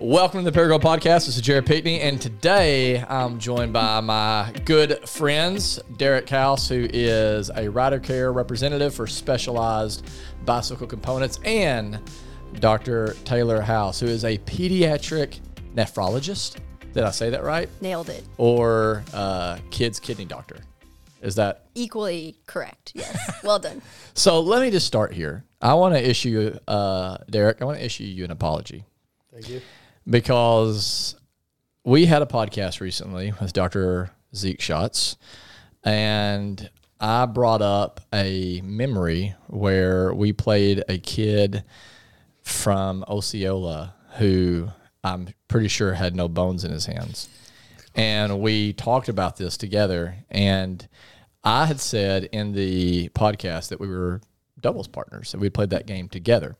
Welcome to the Paragould Podcast. This is Jared Pickney, and today I'm joined by my good friends, Derek House, who is a rider care representative for Specialized Bicycle Components, and Dr. Taylor House, who is a pediatric nephrologist. Did I say that right? Nailed it. Or uh, kids kidney doctor. Is that Equally correct. Yes. Well done. so? Let me just start here. I want to issue, uh, Derek. I want to issue you an apology. Thank you. Because we had a podcast recently with Dr. Zeke Schatz, and I brought up a memory where we played a kid from Osceola who I'm pretty sure had no bones in his hands. And we talked about this together. And I had said in the podcast that we were doubles partners and we played that game together.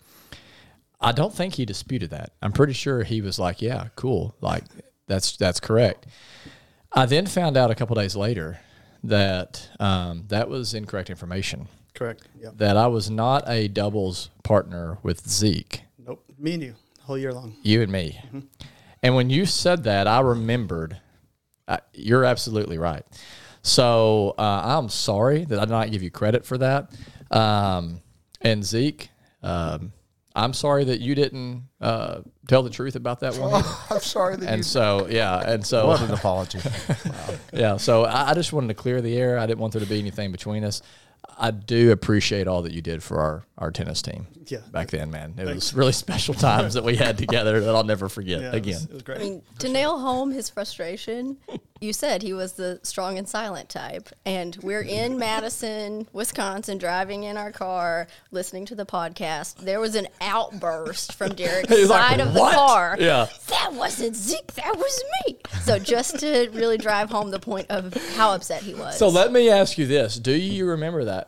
I don't think he disputed that. I'm pretty sure he was like, "Yeah, cool. Like that's that's correct." I then found out a couple days later that um, that was incorrect information. Correct. Yep. That I was not a doubles partner with Zeke, Nope. Me and you, whole year long. you and me. And when you said that, I remembered. Uh, you're absolutely right. So uh, I'm sorry that I did not give you credit for that. Um, and Zeke, um, I'm sorry that you didn't uh, tell the truth about that one. I'm sorry that you. And you. so, yeah, and so, What an apology. yeah, so I, I just wanted to clear the air. I didn't want there to be anything between us. I do appreciate all that you did for our, our tennis team. Yeah. back then, man, it was really special times that we had together that I'll never forget. Yeah, it again, was, it was great. I mean, to nail home his frustration, you said he was the strong and silent type. And we're in Madison, Wisconsin, driving in our car, listening to the podcast. There was an outburst from Derek's He's like, side of the "What?" car. Yeah. That wasn't Zeke, that was me. So just to really drive home the point of how upset he was. So let me ask you this: Do you remember that?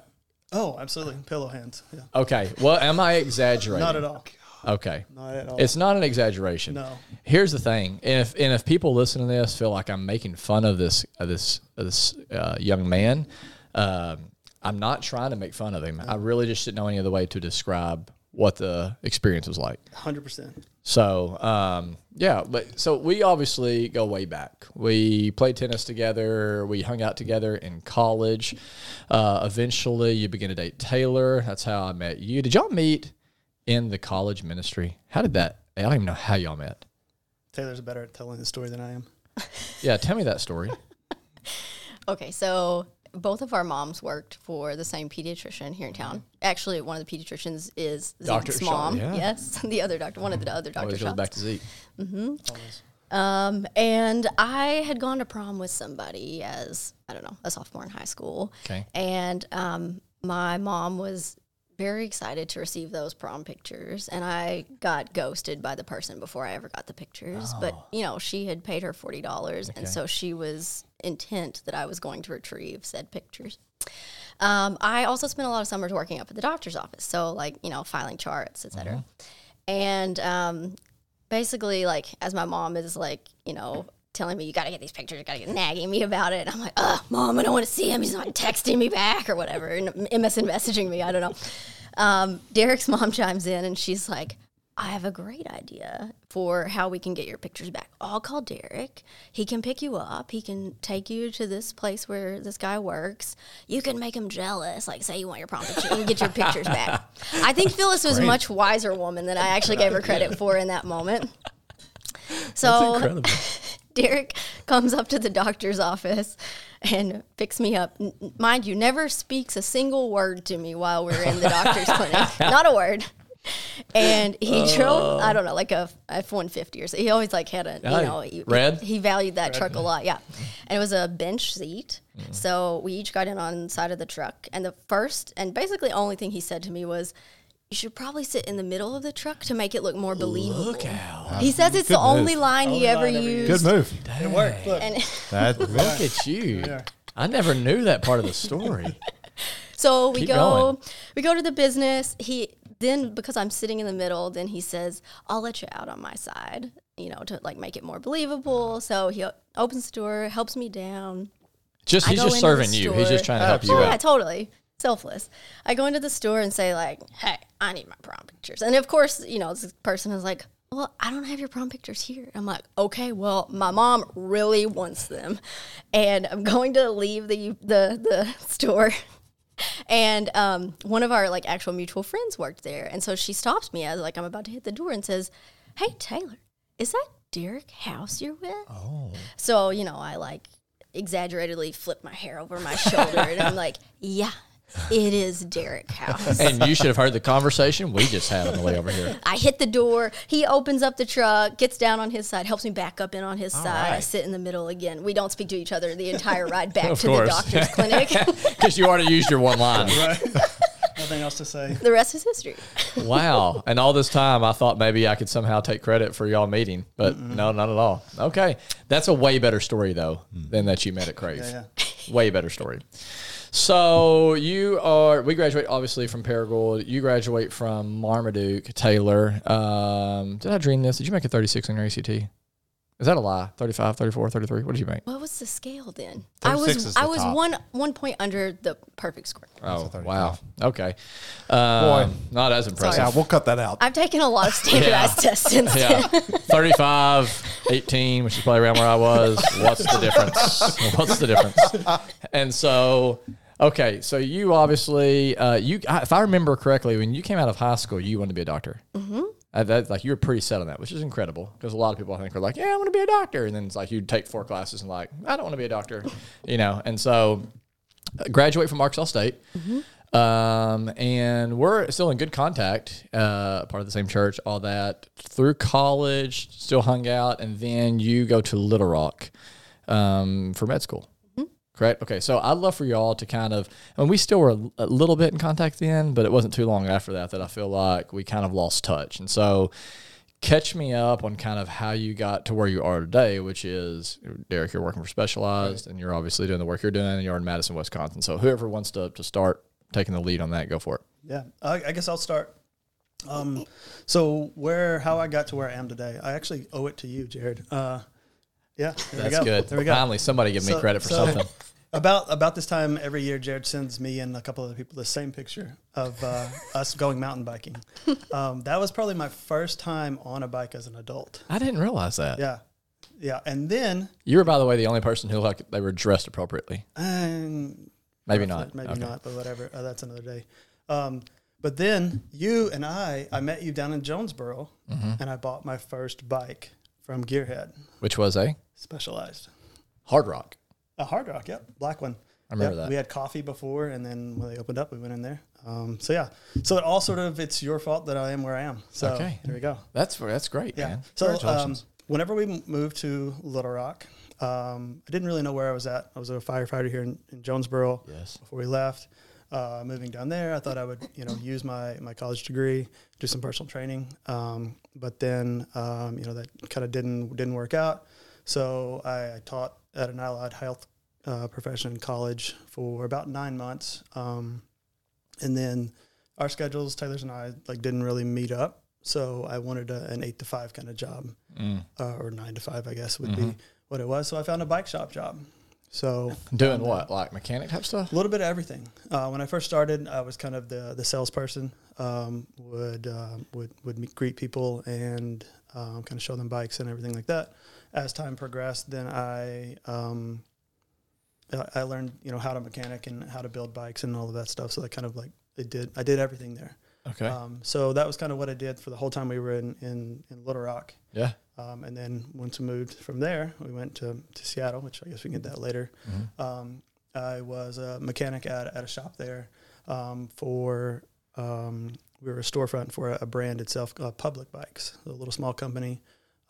Oh, absolutely. Pillow hands. Yeah. Okay. Well, am I exaggerating? Not at all. Okay. Not at all. It's not an exaggeration. No. Here's the thing: and if and if people listen to this feel like I'm making fun of this of this of this uh, young man, um, I'm not trying to make fun of him. I really just didn't know any other way to describe what the experience was like. 100%. So um, yeah, but so we obviously go way back. We played tennis together. We hung out together in college. Uh, eventually, you begin to date Taylor. That's how I met you. Did y'all meet in the college ministry? How did that? I don't even know how y'all met. Taylor's better at telling the story than I am. Yeah, tell me that story. Okay, so both of our moms worked for the same pediatrician here in town. Actually, one of the pediatricians is Dr. Zeke's Shaw, mom. yeah. Yes, the other doctor, one of the other Always doctors. goes back to Zeke. Um, and I had gone to prom with somebody as I don't know a sophomore in high school. Okay. And um, my mom was very excited to receive those prom pictures, and I got ghosted by the person before I ever got the pictures. But you know, she had paid her forty dollars, and so she was intent that I was going to retrieve said pictures. Um, I also spent a lot of summers working up at the doctor's office, so like you know, filing charts, etc. And um, basically, like as my mom is like, you know, telling me you got to get these pictures, you got to get nagging me about it. I'm like, ugh, mom, I don't want to see him. He's not texting me back or whatever, and MSN messaging me. I don't know. Um, Derek's mom chimes in and she's like, I have a great idea for how we can get your pictures back. I'll call Derek. He can pick you up. He can take you to this place where this guy works. You can make him jealous. Like, say you want your prom picture and get your pictures back. I think Phyllis was a much wiser woman than I actually gave her credit for in that moment. So Derek comes up to the doctor's office and picks me up. N- Mind you, never speaks a single word to me while we're in the doctor's clinic. Not a word. And he drove, I oh. don't know, like a F one fifty or so. He always like had a, you Oh, know, he, red? he valued that truck a lot. Yeah, and it was a bench seat. Mm. So we each got in on the side of the truck. And the first and basically only thing he said to me was, "You should probably sit in the middle of the truck to make it look more believable." Look out! He says it's Good the only move. line he ever line used. Good move. It worked. Look. And That, Look at you. Yeah. I never knew that part of the story. So we Keep go going. we go to the business. He then because I'm sitting in the middle, then he says, "I'll let you out on my side." You know, to like make it more believable. So he opens the door, helps me down. Just I he's just serving you. He's just trying to help you Oh, yeah, out. totally selfless. I go into the store and say like, "Hey, I need my prom pictures," and of course, you know, this person is like, well, I don't have your prom pictures here. I'm like, okay, well, my mom really wants them, and I'm going to leave the the the store. And um, one of our like actual mutual friends worked there, and so she stops me as like I'm about to hit the door and says, "Hey Taylor, is that Derek House you're with?" Oh. So you know, I like exaggeratedly flip my hair over my shoulder, and I'm like, "Yeah, it is Derek House. And you should have heard the conversation we just had on the way over here. I hit the door. He opens up the truck, gets down on his side, helps me back up in on his All side. I sit in the middle again. We don't speak to each other the entire ride back to course. the doctor's clinic. Because you already used your one line. Right. Nothing else to say. the rest is history. Wow. And all this time, I thought maybe I could somehow take credit for y'all meeting, but no, not at all. Okay. That's a way better story, though, than that you met at Crave. Yeah, Way better story. So you are, we graduate obviously from Paragould. You graduate from Marmaduke, Taylor. Um, did I dream this? Did you make a 36 on your ACT? Is that a lie? 35, 34, 33? What did you make? What was the scale then? I 36 was is the I was top. one one point under the perfect score. Oh, 35. wow. Okay. Um, Not as impressive. Yeah, we'll cut that out. I've taken a lot of standardized tests since Yeah. then. 35, 18, which is probably around where I was. What's the difference? What's the difference? And so, okay, so you obviously, uh, you, I- if I remember correctly, when you came out of high school, you wanted to be a doctor. Mm-hmm. That, like you were pretty set on that, which is incredible because a lot of people I think are like, yeah, I want to be a doctor, and then it's like you take four classes and like, I don't want to be a doctor, you know. And so, uh, graduate from Arkansas State. Um, and we're still in good contact, uh, part of the same church, all that through college, still hung out. And then you go to Little Rock, um, for med school. Correct. Okay. So I'd love for y'all to kind of, and we still were a, a little bit in contact then, but it wasn't too long after that that I feel like we kind of lost touch. And so, catch me up on kind of how you got to where you are today, which is Derek, you're working for Specialized and you're obviously doing the work you're doing and you're in Madison, Wisconsin. So whoever wants to, to start taking the lead on that, go for it. Yeah, I, I guess I'll start. Um, so where how I got to where I am today, I actually owe it to you, Jared. Uh, yeah, there we That's go. good. There we go. Finally, somebody give me So- credit for so- something. About about this time every year, Jared sends me and a couple other people the same picture of uh, us going mountain biking. Um, that was probably my first time on a bike as an adult. I didn't realize that. Yeah, yeah, and then You were, by the way, the only person who like they were dressed appropriately. um, Maybe not. maybe Okay. not, but whatever. Uh, that's another day. Um, but then you and I, I met you down in Jonesboro, Mm-hmm. and I bought my first bike from Gearhead, Which was a Specialized. Hardrock. A Hardrock, yep, black one. I remember Yep, that. We had coffee before, and then when they opened up, we went in there. Um, so yeah, so it all sort of it's your fault that I am where I am. So Okay. there we go. That's that's great, Yeah. man. So um, whenever we moved to Little Rock, um, I didn't really know where I was at. I was a firefighter here in, in Jonesboro yes. before we left. Uh, moving down there, I thought I would, you know, use my, my college degree, do some personal training. Um, but then, um, you know, that kind of didn't didn't work out. So I, I taught at an allied health uh, profession in college for about nine months, um, and then our schedules, Taylor's and I, like didn't really meet up. So I wanted a, an eight to five kind of job, Mm. uh, or nine to five, I guess would Mhm. be what it was. So I found a bike shop job. So Doing what? Like mechanic type stuff? a little bit of everything. Uh, when I first started, I was kind of the the salesperson. Um, would um, would would meet, greet people and um, kind of show them bikes and everything like that. As time progressed, then I um, I- I learned you know how to mechanic and how to build bikes and all of that stuff. So that kind of like it did. I did everything there. Okay. Um, so that was kind of what I did for the whole time we were in in, in Little Rock. yeah. Um, and then once we moved from there, we went to, to Seattle, which I guess we can get that later. Mhm. Um, I was a mechanic at, at a shop there um, for, um, we were a storefront for a, a brand itself, uh, Public Bikes, a little small company.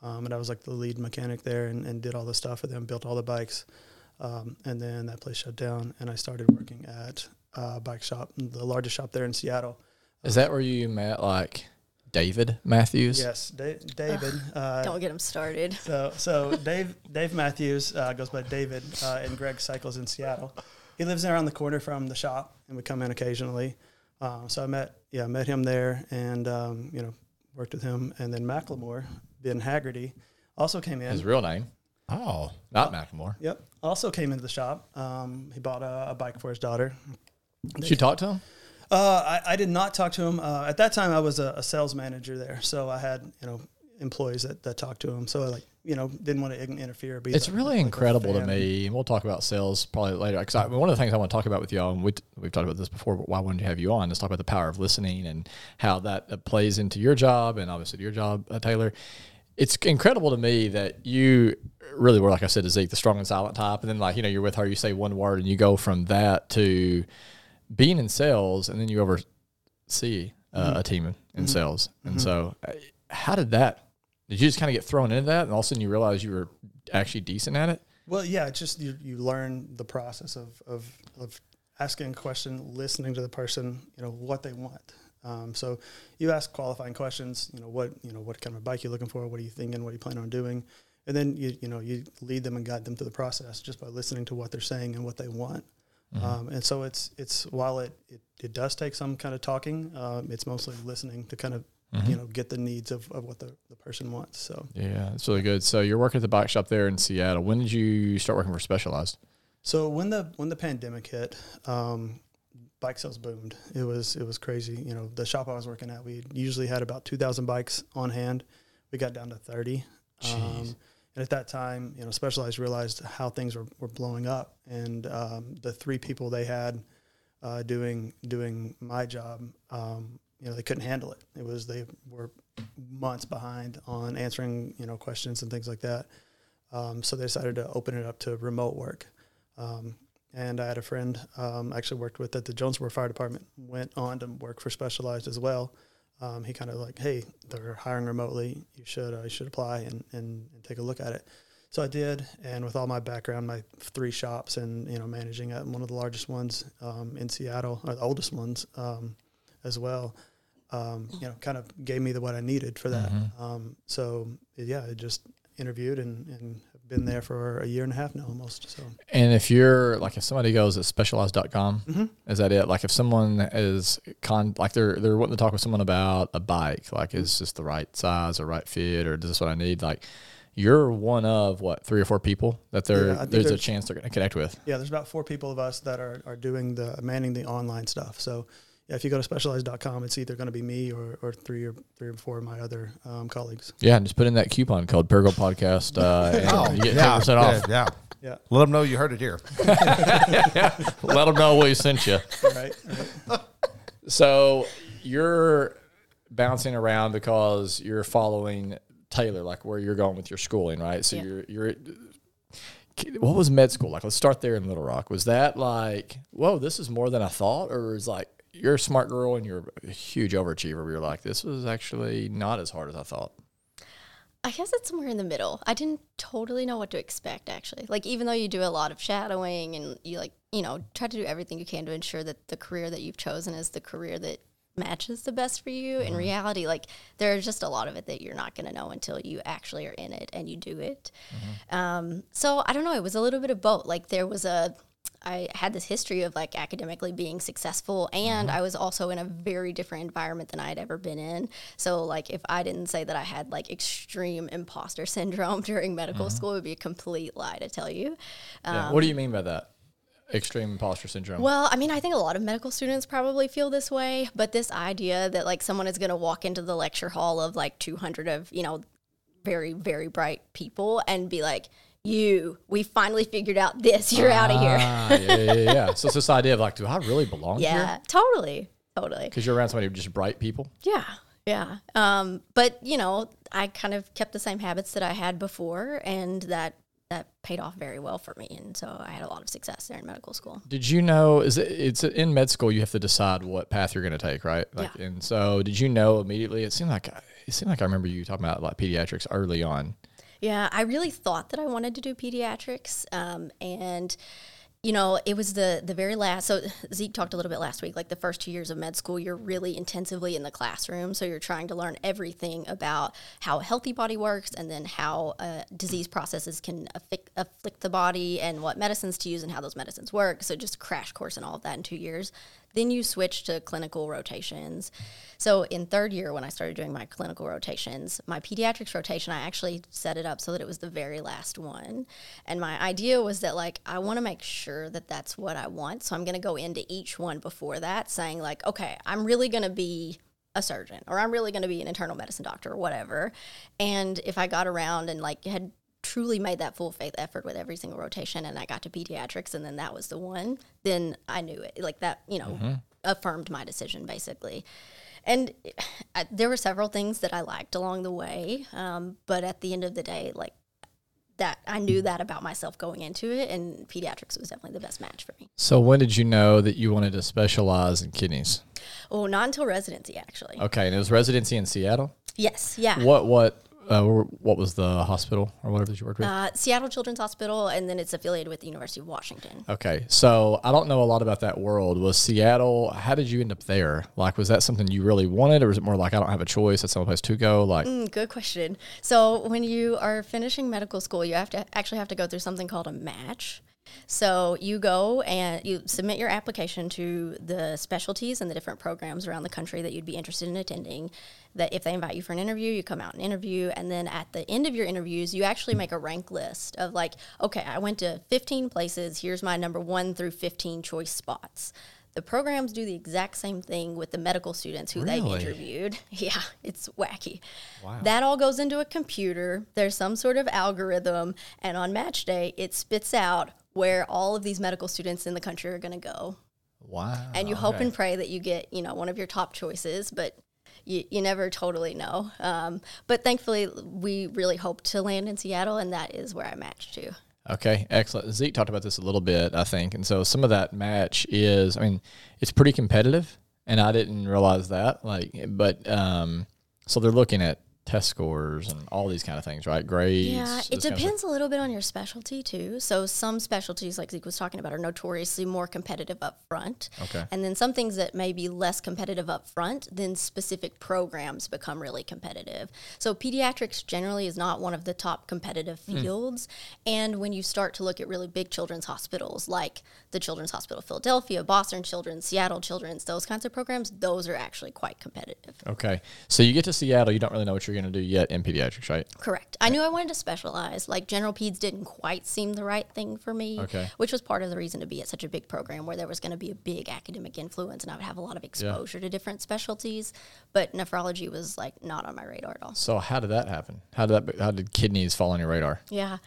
Um, and I was like the lead mechanic there and, and did all the stuff for them, built all the bikes. Um, and then that place shut down, and I started working at a bike shop, the largest shop there in Seattle. Is that where you met like David Matthews? Yes, da- David. Uh, Don't get him started. So, so Dave Dave Matthews uh, goes by David, uh, and Gregg's Cycles in Seattle. He lives around the corner from the shop, and would come in occasionally. Um, so I met yeah met him there, and um, you know worked with him, and then Macklemore Ben Haggerty also came in. His real name, Oh, not Macklemore. Yep, also came into the shop. Um, he bought a, a bike for his daughter. Did you talk to him? Uh, I, I did not talk to him. Uh, at that time, I was a, a sales manager there, so I had you know employees that, that talk to him. So like you know didn't want to interfere. Be It's the- really like incredible to me, and we'll talk about sales probably later. Because one of the things I want to talk about with y'all, and we, we've talked about this before, but why I wanted to have you on is talk about the power of listening and how that uh, plays into your job and obviously to your job, uh, Taylor. It's incredible to me that you really were, like I said to Zeke, the strong and silent type, and then like you know you're with her, you say one word, and you go from that to being in sales, and then you oversee uh, a team in, in sales. And so, uh, how did that? Did you just kind of get thrown into that, and all of a sudden you realize you were actually decent at it? Well, yeah, it's just you, you learn the process of, of, of asking a question, listening to the person, you know, what they want. Um, so you ask qualifying questions, you know, what, you know, what kind of bike you're looking for, what are you thinking, what are you planning on doing? And then you, you know, you lead them and guide them through the process just by listening to what they're saying and what they want. Um, and so it's, it's, while it, it, it does take some kind of talking, um, it's mostly listening to kind of, you know, get the needs of, of what the, the person wants. So, Yeah, it's really good. So you're working at the bike shop there in Seattle. When did you start working for Specialized? So when the when the pandemic hit, um, bike sales boomed. It was it was crazy. You know, the shop I was working at, we usually had about two thousand bikes on hand. We got down to thirty. Um, and at that time, you know, Specialized realized how things were, were blowing up, and um, the three people they had uh, doing doing my job, um, you know, they couldn't handle it. It was they were months behind on answering you know questions and things like that. Um, so they decided to open it up to remote work. Um, and I had a friend um, I actually worked with at the Jonesboro Fire Department, went on to work for Specialized as well. Um, he kind of like, hey, they're hiring remotely. You should uh, you should apply and, and, and take a look at it. So I did, and with all my background, my three shops, and you know, managing at one of the largest ones um, in Seattle, or the oldest ones um, as well, um, you know, kind of gave me the what I needed for that. Um, so yeah, I just interviewed and, and been there for a year and a half now almost. So And if you're like, if somebody goes at specialized.com, Mm-hmm. is that it? Like if someone is con, like they're, they're wanting to talk with someone about a bike, like is this the right size or right fit, or is this what I need? Like you're one of what, three or four people that they're, I think there's a chance they're going to connect with. yeah, there's about four people of us that are, are doing the manning the online stuff. So yeah, if you go to specialized.com, it's either going to be me or, or three or three or four of my other um, colleagues. Yeah. And just put in that coupon called Paragould Podcast, uh, and Oh, you get yeah, 10% off. Yeah, yeah. Yeah. Let them know you heard it here. Let them know what we sent you. Right. right. So you're bouncing around because you're following Taylor, like where you're going with your schooling, right? So Yeah. you're you're. What was med school like? Let's start there in Little Rock. Was that like, whoa, this is more than I thought, or is like you're a smart girl and you're a huge overachiever? You're like, this was actually not as hard as I thought. I guess it's somewhere in the middle. I didn't totally know what to expect actually. Like even though you do a lot of shadowing and you like, you know, try to do everything you can to ensure that the career that you've chosen is the career that matches the best for you. In reality, like there's just a lot of it that you're not going to know until you actually are in it and you do it. Um, so I don't know. It was a little bit of both. Like there was a, I had this history of like academically being successful, and mm-hmm. I was also in a very different environment than I had ever been in. So, like, if I didn't say that I had like extreme imposter syndrome during medical mm-hmm. school, it would be a complete lie to tell you. Yeah. Um, what do you mean by that? Extreme imposter syndrome. Well, I mean, I think a lot of medical students probably feel this way, but this idea that like someone is going to walk into the lecture hall of like 200 of, you know, very, very bright people and be like, you, we finally figured out this, you're out of here. Ah, yeah, yeah, yeah, yeah. So it's this idea of like, do I really belong here? Yeah, totally. Totally. Because you're around somebody who just bright people. Yeah. Yeah. Um, but you know, I kind of kept the same habits that I had before and that that paid off very well for me. And so I had a lot of success there in medical school. Did you know? Is it, it's in med school? You have to decide what path you're going to take, right? Like, Yeah. and so did you know immediately? It seemed like it seemed like I remember you talking about like pediatrics early on. Yeah, I really thought that I wanted to do pediatrics. Um, and you know, it was the the very last. So Zeke talked a little bit last week. Like the first two years of med school, you're really intensively in the classroom. So you're trying to learn everything about how a healthy body works, and then how uh, disease processes can afflict, afflict the body, and what medicines to use, and how those medicines work. So just crash course in all of that in two years. Then you switch to clinical rotations. So in third year, when I started doing my clinical rotations, my pediatrics rotation, I actually set it up so that it was the very last one. And my idea was that like I want to make sure that that's what I want. So I'm going to go into each one before that, saying like, okay, I'm really going to be a surgeon or I'm really going to be an internal medicine doctor or whatever. And if I got around and like had truly made that full faith effort with every single rotation and I got to pediatrics and then that was the one, then I knew it. Like that, you know, mm-hmm. affirmed my decision basically. And I, there were several things that I liked along the way. Um, but at the end of the day, like that I knew that about myself going into it, and pediatrics was definitely the best match for me. So, when did you know that you wanted to specialize in kidneys? Oh, not until residency, actually. Okay, and it was residency in Seattle. Yes, yeah. What what uh, what was the hospital or whatever that you worked with? Uh, Seattle Children's Hospital, and then it's affiliated with the University of Washington. Okay, so I don't know a lot about that world. Was Seattle? How did you end up there? Like, was that something you really wanted, or was it more like I don't have a choice? That's the place to go. Like, mm, good question. So when you are finishing medical school, you have to actually have to go through something called a match. So you go and you submit your application to the specialties and the different programs around the country that you'd be interested in attending. That if they invite you for an interview, you come out and interview, and then at the end of your interviews, you actually make a rank list of like, okay, I went to 15 places. Here's my number one through 15 choice spots. The programs do the exact same thing with the medical students who really? they've interviewed. Yeah, it's wacky. Wow. That all goes into a computer. There's some sort of algorithm, and on match day, it spits out where all of these medical students in the country are going to go. Wow. And you hope okay. and pray that you get, you know, one of your top choices, but you, you never totally know. Um, but thankfully, we really hope to land in Seattle, and that is where I matched to. Okay, excellent. Zeke talked about this a little bit, I think. And so some of that match is, I mean, it's pretty competitive, and I didn't realize that. Like, but um, so they're looking at test scores and all these kind of things, right? Grades. Yeah, it depends a little bit on your specialty too. So some specialties, like Zeke was talking about, are notoriously more competitive up front. Okay. And then some things that may be less competitive up front, then specific programs become really competitive. So pediatrics generally is not one of the top competitive hmm. fields. Mm. And when you start to look at really big children's hospitals like the Children's Hospital of Philadelphia, Boston Children's, Seattle Children's, those kinds of programs, those are actually quite competitive. Okay. So you get to Seattle, you don't really know what you're going to do yet in pediatrics, right? Correct. I knew I wanted to specialize. Like general peds didn't quite seem the right thing for me, okay. which was part of the reason to be at such a big program where there was going to be a big academic influence and I would have a lot of exposure yeah. to different specialties. But nephrology was like not on my radar at all. So how did that happen? How did that? How did kidneys fall on your radar? Yeah,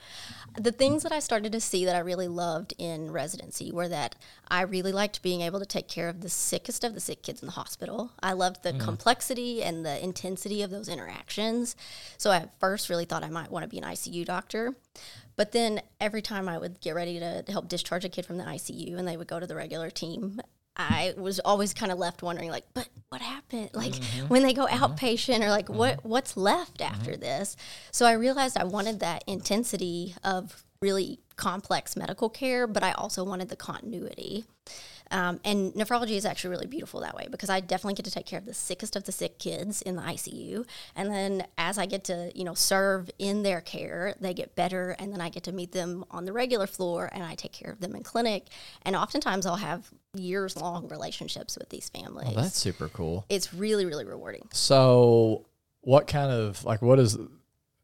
the things that I started to see that I really loved in residency were that I really liked being able to take care of the sickest of the sick kids in the hospital. I loved the mm. complexity and the intensity of those interactions. So I first really thought I might want to be an ICU doctor. But then every time I would get ready to help discharge a kid from the ICU and they would go to the regular team, I was always kind of left wondering, like, but what happened? Like mm-hmm. when they go mm-hmm. outpatient, or like mm-hmm. what what's left after mm-hmm. this? So I realized I wanted that intensity of really complex medical care, but I also wanted the continuity. Um, and nephrology is actually really beautiful that way because I definitely get to take care of the sickest of the sick kids in the ICU. And then as I get to, you know, serve in their care, they get better. And then I get to meet them on the regular floor and I take care of them in clinic. And oftentimes I'll have years long relationships with these families. Oh, that's super cool. It's really, really rewarding. So, what kind of, like, what is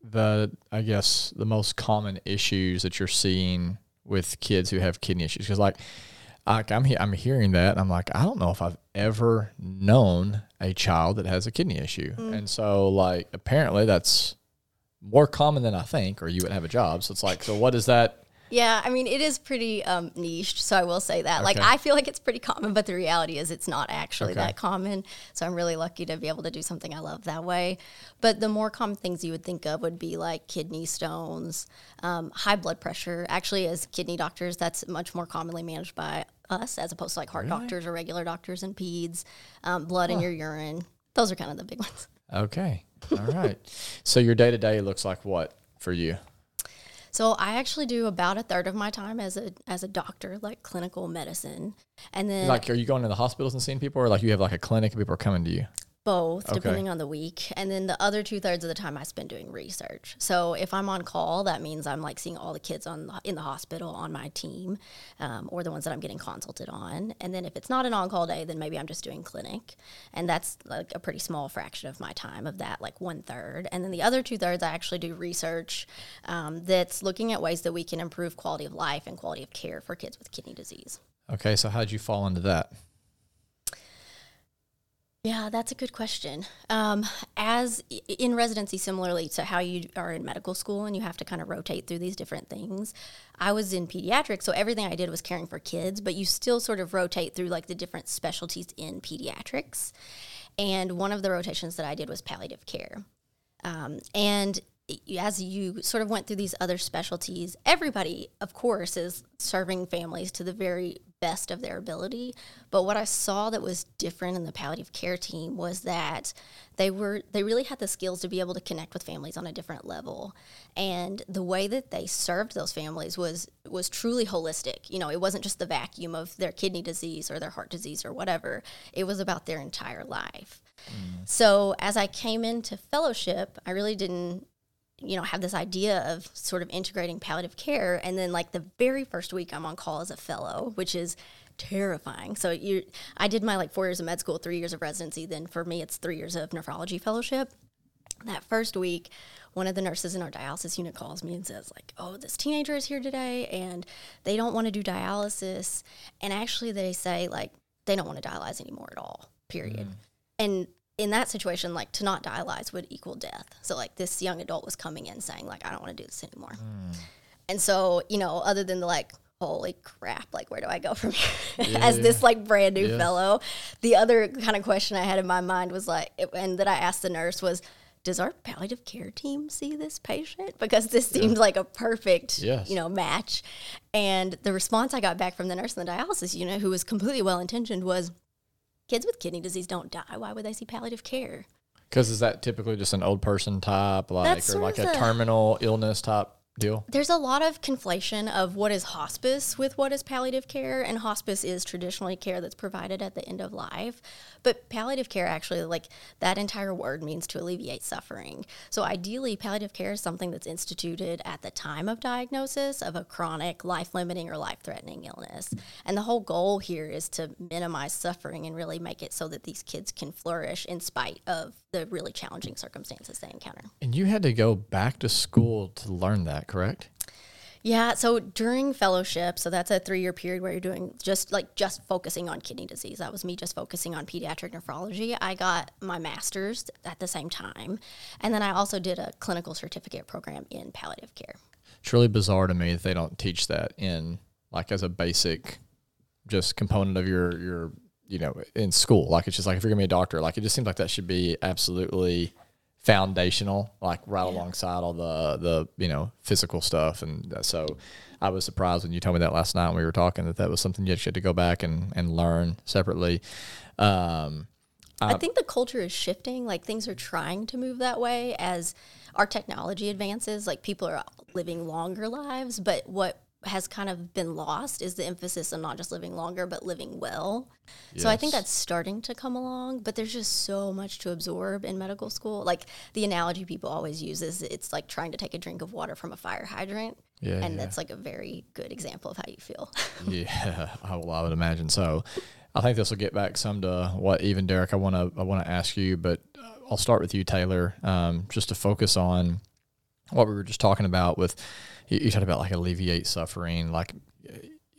the, I guess, the most common issues that you're seeing with kids who have kidney issues? Because, like, I, I'm he, I'm hearing that and I'm like, I don't know if I've ever known a child that has a kidney issue, mm. and so like apparently that's more common than I think, or you would have a job. So it's like, so what is that? Yeah, I mean, it is pretty um, niche, so I will say that. Okay. Like, I feel like it's pretty common, but the reality is it's not actually okay. that common. So I'm really lucky to be able to do something I love that way. But the more common things you would think of would be like kidney stones, um, high blood pressure. Actually, as kidney doctors, that's much more commonly managed by us as opposed to like heart really? doctors or regular doctors and peds. Um, blood huh. in your urine. Those are kind of the big ones. Okay. All right. so your day to day looks like what for you? So I actually do about a third of my time as a as a doctor, like clinical medicine, and then like, are you going to the hospitals and seeing people, or like you have like a clinic and people are coming to you? Both okay. depending on the week and then the other two thirds of the time i spend doing research. So if i'm on call that means i'm like seeing all the kids on the, in the hospital on my team um, or the ones that i'm getting consulted on. And then if it's not an on-call day then maybe i'm just doing clinic. And that's like a pretty small fraction of my time of that like one third and then the other two thirds i actually do research um, that's looking at ways that we can improve quality of life and quality of care for kids with kidney disease. Okay so how did you fall into that Yeah, that's a good question. Um, as in residency, similarly to how you are in medical school and you have to kind of rotate through these different things, I was in pediatrics, so everything I did was caring for kids, but you still sort of rotate through like the different specialties in pediatrics. And one of the rotations that I did was palliative care. Um, and as you sort of went through these other specialties, everybody, of course, is serving families to the very best of their ability. But what I saw that was different in the palliative care team was that they were they really had the skills to be able to connect with families on a different level. And the way that they served those families was was truly holistic. You know, it wasn't just the vacuum of their kidney disease or their heart disease or whatever. It was about their entire life. Mm. So as I came into fellowship, I really didn't you know have this idea of sort of integrating palliative care. And then like the very first week i'm on call as a fellow which is terrifying. So you i did my like four years of med school three years of residency. Then for me it's three years of nephrology fellowship. That first week one of the nurses in our dialysis unit calls me and says like oh this teenager is here today and they don't want to do dialysis. And actually they say like they don't want to dialyze anymore at all period. Mm. and in that situation, like to not dialyze would equal death. So like this young adult was coming in saying like I don't want to do this anymore. Mm. And so you know, other than the like holy crap, like where do I go from here yeah, as this like brand new yeah. fellow? The other kind of question I had in my mind was like, and that I asked the nurse was. Does our palliative care team see this patient? Because this seemed like a perfect, yes. you know, match. And the response I got back from the nurse in the dialysis unit, who was completely well intentioned, was, kids with kidney disease don't die. Why would they see palliative care? Because is that typically just an old person type, like That's or like a terminal illness type deal? There's a lot of conflation of what is hospice with what is palliative care, and hospice is traditionally care that's provided at the end of life. But palliative care actually, like that entire word means to alleviate suffering. So ideally, palliative care is something that's instituted at the time of diagnosis of a chronic, life limiting, or life threatening illness. And the whole goal here is to minimize suffering and really make it so that these kids can flourish in spite of the really challenging circumstances they encounter. And you had to go back to school to learn that, correct? Yeah, so during fellowship, so that's a three year period where you're doing just like just focusing on kidney disease. That was me just focusing on pediatric nephrology. I got my master's at the same time. And then I also did a clinical certificate program in palliative care. It's really bizarre to me that they don't teach that in like as a basic just component of your your you know in school. Like it's just like if you're gonna be a doctor, like it just seems like that should be absolutely foundational, like right yeah. alongside all the the you know physical stuff. And so, I was surprised when you told me that last night when we were talking that that was something you had to go back and and learn separately. Um, I, I think the culture is shifting. Like things are trying to move that way as our technology advances. Like people are living longer lives, but what has kind of been lost is the emphasis on not just living longer but living well. Yes. So I think that's starting to come along, but there's just so much to absorb in medical school. Like the analogy people always use is it's like trying to take a drink of water from a fire hydrant. Yeah, and yeah. that's like a very good example of how you feel. yeah, I, well, I would imagine so. I think this will get back some to what even Derek I want to I want to ask you, but I'll start with you, Taylor, um, just to focus on what we were just talking about with you, you talked about like alleviate suffering, like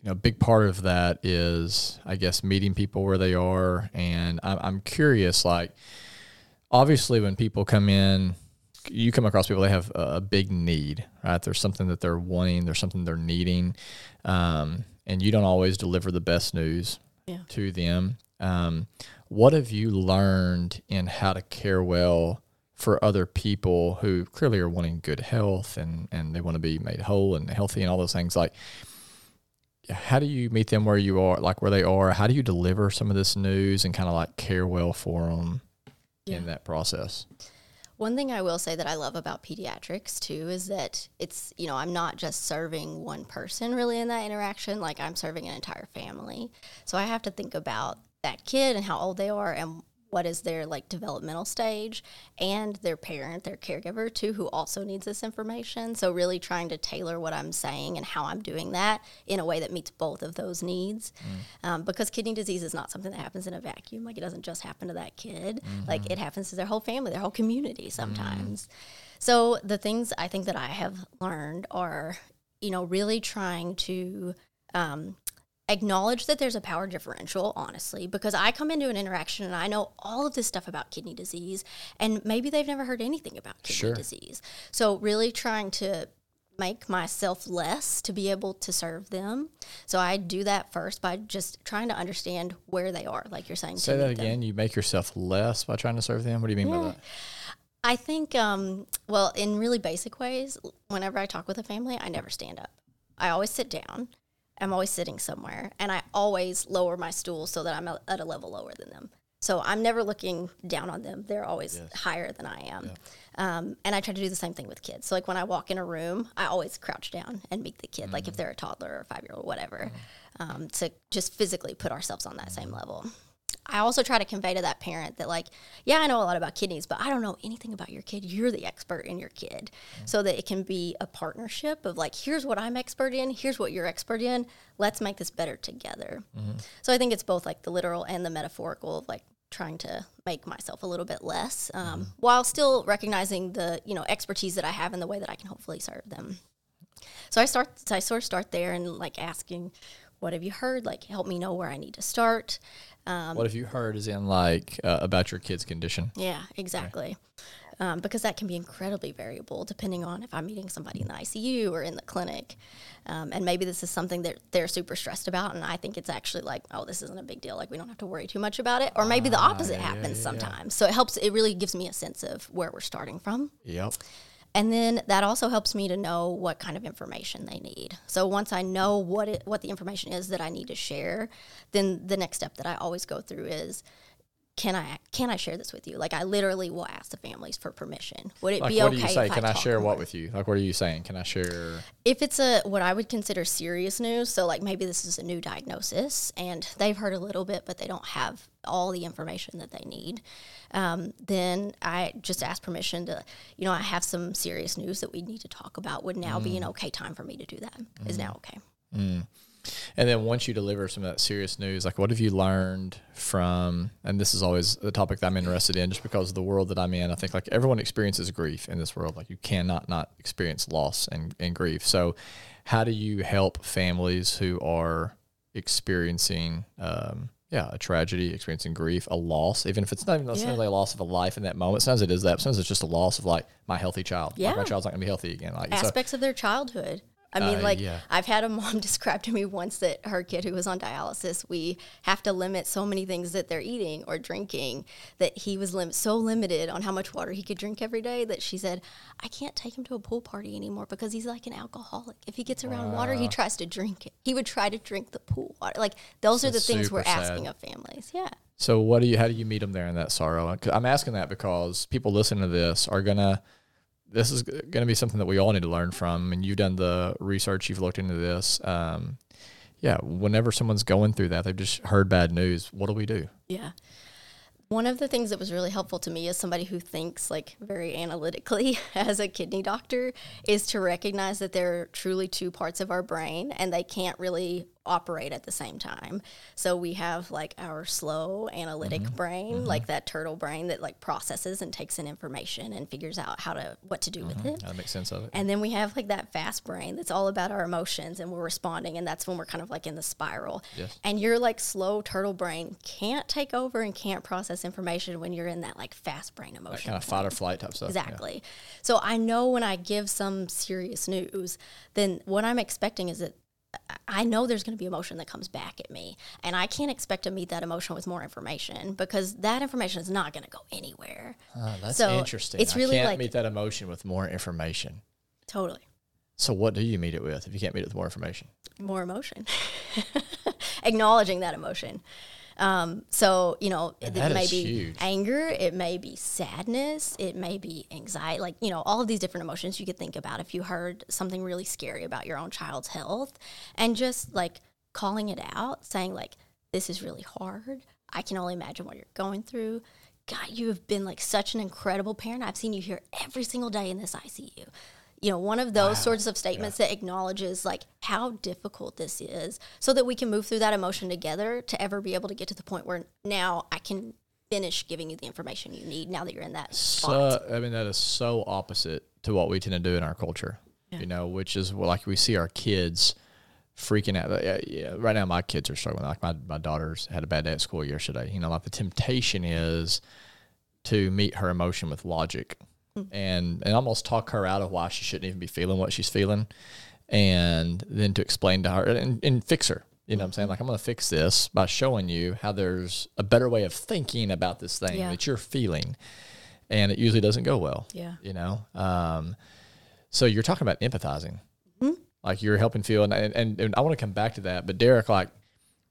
you know, a big part of that is, I guess, meeting people where they are. And I'm, I'm curious, like, obviously, when people come in, you come across people, they have a big need, right? There's something that they're wanting, there's something they're needing. Um, and you don't always deliver the best news yeah. to them. Um, what have you learned in how to care well for other people who clearly are wanting good health and, and they want to be made whole and healthy and all those things like how do you meet them where you are like where they are how do you deliver some of this news and kind of like care well for them yeah. in that process one thing I will say that I love about pediatrics too is that it's, you know, I'm not just serving one person really in that interaction, like I'm serving an entire family. So I have to think about that kid and how old they are and what is their like developmental stage and their parent their caregiver too who also needs this information so really trying to tailor what i'm saying and how i'm doing that in a way that meets both of those needs mm. um, because kidney disease is not something that happens in a vacuum like it doesn't just happen to that kid mm-hmm. like it happens to their whole family their whole community sometimes mm. so the things i think that i have learned are you know really trying to um, acknowledge that there's a power differential, honestly, because I come into an interaction and I know all of this stuff about kidney disease, and maybe they've never heard anything about kidney Sure. disease. So, really trying to make myself less to be able to serve them. So, I do that first by just trying to understand where they are, like you're saying. Say that meet them. again. You make yourself less by trying to serve them. What do you mean by that? I think, um, well, in really basic ways, whenever I talk with a family, I never stand up. I always sit down. I'm always sitting somewhere, and I always lower my stool so that I'm at a level lower than them. So I'm never looking down on them. They're always higher than I am. Um, and I try to do the same thing with kids. So, like when I walk in a room, I always crouch down and meet the kid, like if they're a toddler or five year old, whatever, um, to just physically put ourselves on that same level. I also try to convey to that parent that, like, yeah, I know a lot about kidneys, but I don't know anything about your kid. You're the expert in your kid. Mm-hmm. So that it can be a partnership of, like, here's what I'm expert in, here's what you're expert in. Let's make this better together. Mm-hmm. So I think it's both like the literal and the metaphorical of, like, trying to make myself a little bit less um, mm-hmm. while still recognizing the, you know, expertise that I have in the way that I can hopefully serve them. So I start, I sort of start there and, like, asking, what have you heard? Like, help me know where I need to start. Um, what have you heard is in like uh, about your kid's condition? yeah, exactly. Um, because that can be incredibly variable depending on if I'm meeting somebody in the ICU or in the clinic. Um, and maybe this is something that they're super stressed about. And I think it's actually like, oh, this isn't a big deal. Like, we don't have to worry too much about it. Or maybe the opposite happens sometimes. So it helps, it really gives me a sense of where we're starting from. Yep. And then that also helps me to know what kind of information they need. So once I know what it, what the information is that I need to share, then the next step that I always go through is can I can I share this with you? Like I literally will ask the families for permission. Would it Like, be what okay do you say? Can I, talk share what with you? Like, what are you saying? Can I share? if it's a what I would consider serious news, so like maybe this is a new diagnosis and they've heard a little bit, but they don't have all the information that they need, um, then I just ask permission to, you know, I have some serious news that we need to talk about. Would now be an mm. okay time for me to do that? Is mm. now okay? Mm. And then once you deliver some of that serious news, like what have you learned from? And this is always the topic that I'm interested in, just because of the world that I'm in. I think like everyone experiences grief in this world. Like you cannot not experience loss and, and grief. So, how do you help families who are experiencing, um, yeah, a tragedy, experiencing grief, a loss, even if it's not even necessarily a loss of a life in that moment. Sometimes it is that. Sometimes it's just a loss of like my healthy child. Like my child's not gonna be healthy again. Like so, aspects of their childhood. I mean, Uh, like yeah. I've had a mom describe to me once that her kid who was on dialysis, we have to limit so many things that they're eating or drinking that he was lim- so limited on how much water he could drink every day that she said, I can't take him to a pool party anymore because he's like an alcoholic. If he gets around water, he tries to drink it. He would try to drink the pool water. Like those are the things we're sad. asking of families. Yeah. So what do you? How do you meet them there in that sorrow? I'm asking that because people listening to this are gonna. This is going to be something that we all need to learn from. And you've done the research. You've looked into this. Um, yeah. Whenever someone's going through that, they've just heard bad news. What do we do? Yeah. One of the things that was really helpful to me as somebody who thinks like very analytically as a kidney doctor is to recognize that there are truly two parts of our brain and they can't really operate at the same time. So we have like our slow analytic mm-hmm. brain, mm-hmm. like that turtle brain that like processes and takes in information and figures out how to what to do with mm-hmm. it. How to make sense of it? And then we have like that fast brain that's all about our emotions and we're responding. And that's when we're kind of like in the spiral. Yes. And your like slow turtle brain can't take over and can't process information when you're in that like fast brain emotion. kind of fight or flight type stuff. Yeah. Exactly. So I know when I give some serious news, then what I'm expecting is that I know there's going to be emotion that comes back at me, and I can't expect to meet that emotion with more information because that information is not going to go anywhere. Ah, that's So, interesting. it's really I can't like- meet that emotion with more information. Totally. So what do you meet it with if you can't meet it with more information? more emotion, acknowledging that emotion. Um, so you know, And it may be huge. anger, it may be sadness, it may be anxiety. Like you know, all of these different emotions you could think about if you heard something really scary about your own child's health, and just like calling it out, saying like, "This is really hard. I can only imagine what you're going through." God, you have been like such an incredible parent. I've seen you here every single day in this ICU you know one of those sorts of statements that acknowledges like how difficult this is so that we can move through that emotion together to ever be able to get to the point where now i can finish giving you the information you need now that you're in that spot So I mean that is so opposite to what we tend to do in our culture. You know, which is like we see our kids freaking out. Yeah, yeah, right now my kids are struggling. Like my my daughter's had a bad day at school yesterday. You know, like the temptation is to meet her emotion with logic, and and almost talk her out of why she shouldn't even be feeling what she's feeling, and then to explain to her and, and fix her. You know what I'm saying? Like, I'm going to fix this by showing you how there's a better way of thinking about this thing Yeah. that you're feeling. And it usually doesn't go well. Yeah. You know? Um, so you're talking about empathizing. Like you're helping feel. And, and, and I want to come back to that. But Derek, like,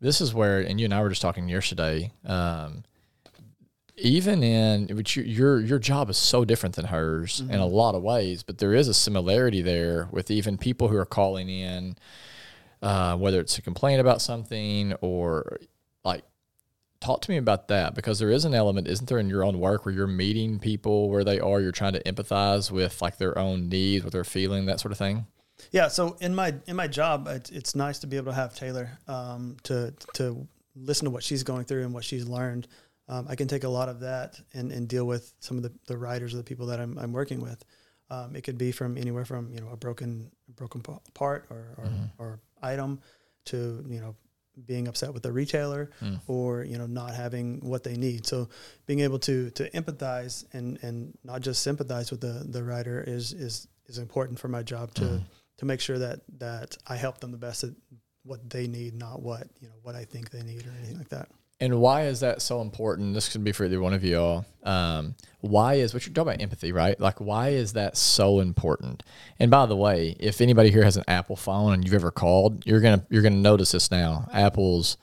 this is where, and you and I were just talking yesterday. Um, even in which your your your job is so different than hers in a lot of ways, but there is a similarity there with even people who are calling in, uh, whether it's a complaint about something or like talk to me about that because there is an element, isn't there, in your own work where you're meeting people where they are, you're trying to empathize with like their own needs, what they're feeling, that sort of thing. Yeah. So in my in my job, it's, it's nice to be able to have Taylor um, to to listen to what she's going through and what she's learned. Um, I can take a lot of that and, and deal with some of the, the writers or the people that I'm, I'm working with. Um, it could be from anywhere from you know a broken broken part or or, or item to you know being upset with the retailer or you know not having what they need. So being able to to empathize and and not just sympathize with the the writer is is is important for my job to to make sure that that I help them the best at what they need, not what you know what I think they need or anything like that. And why is that so important? This could be for either one of you all. Um, why is what you're talking about empathy, right? Like, why is that so important? And by the way, if anybody here has an Apple phone and you've ever called, you're gonna you're gonna notice this now. Apple's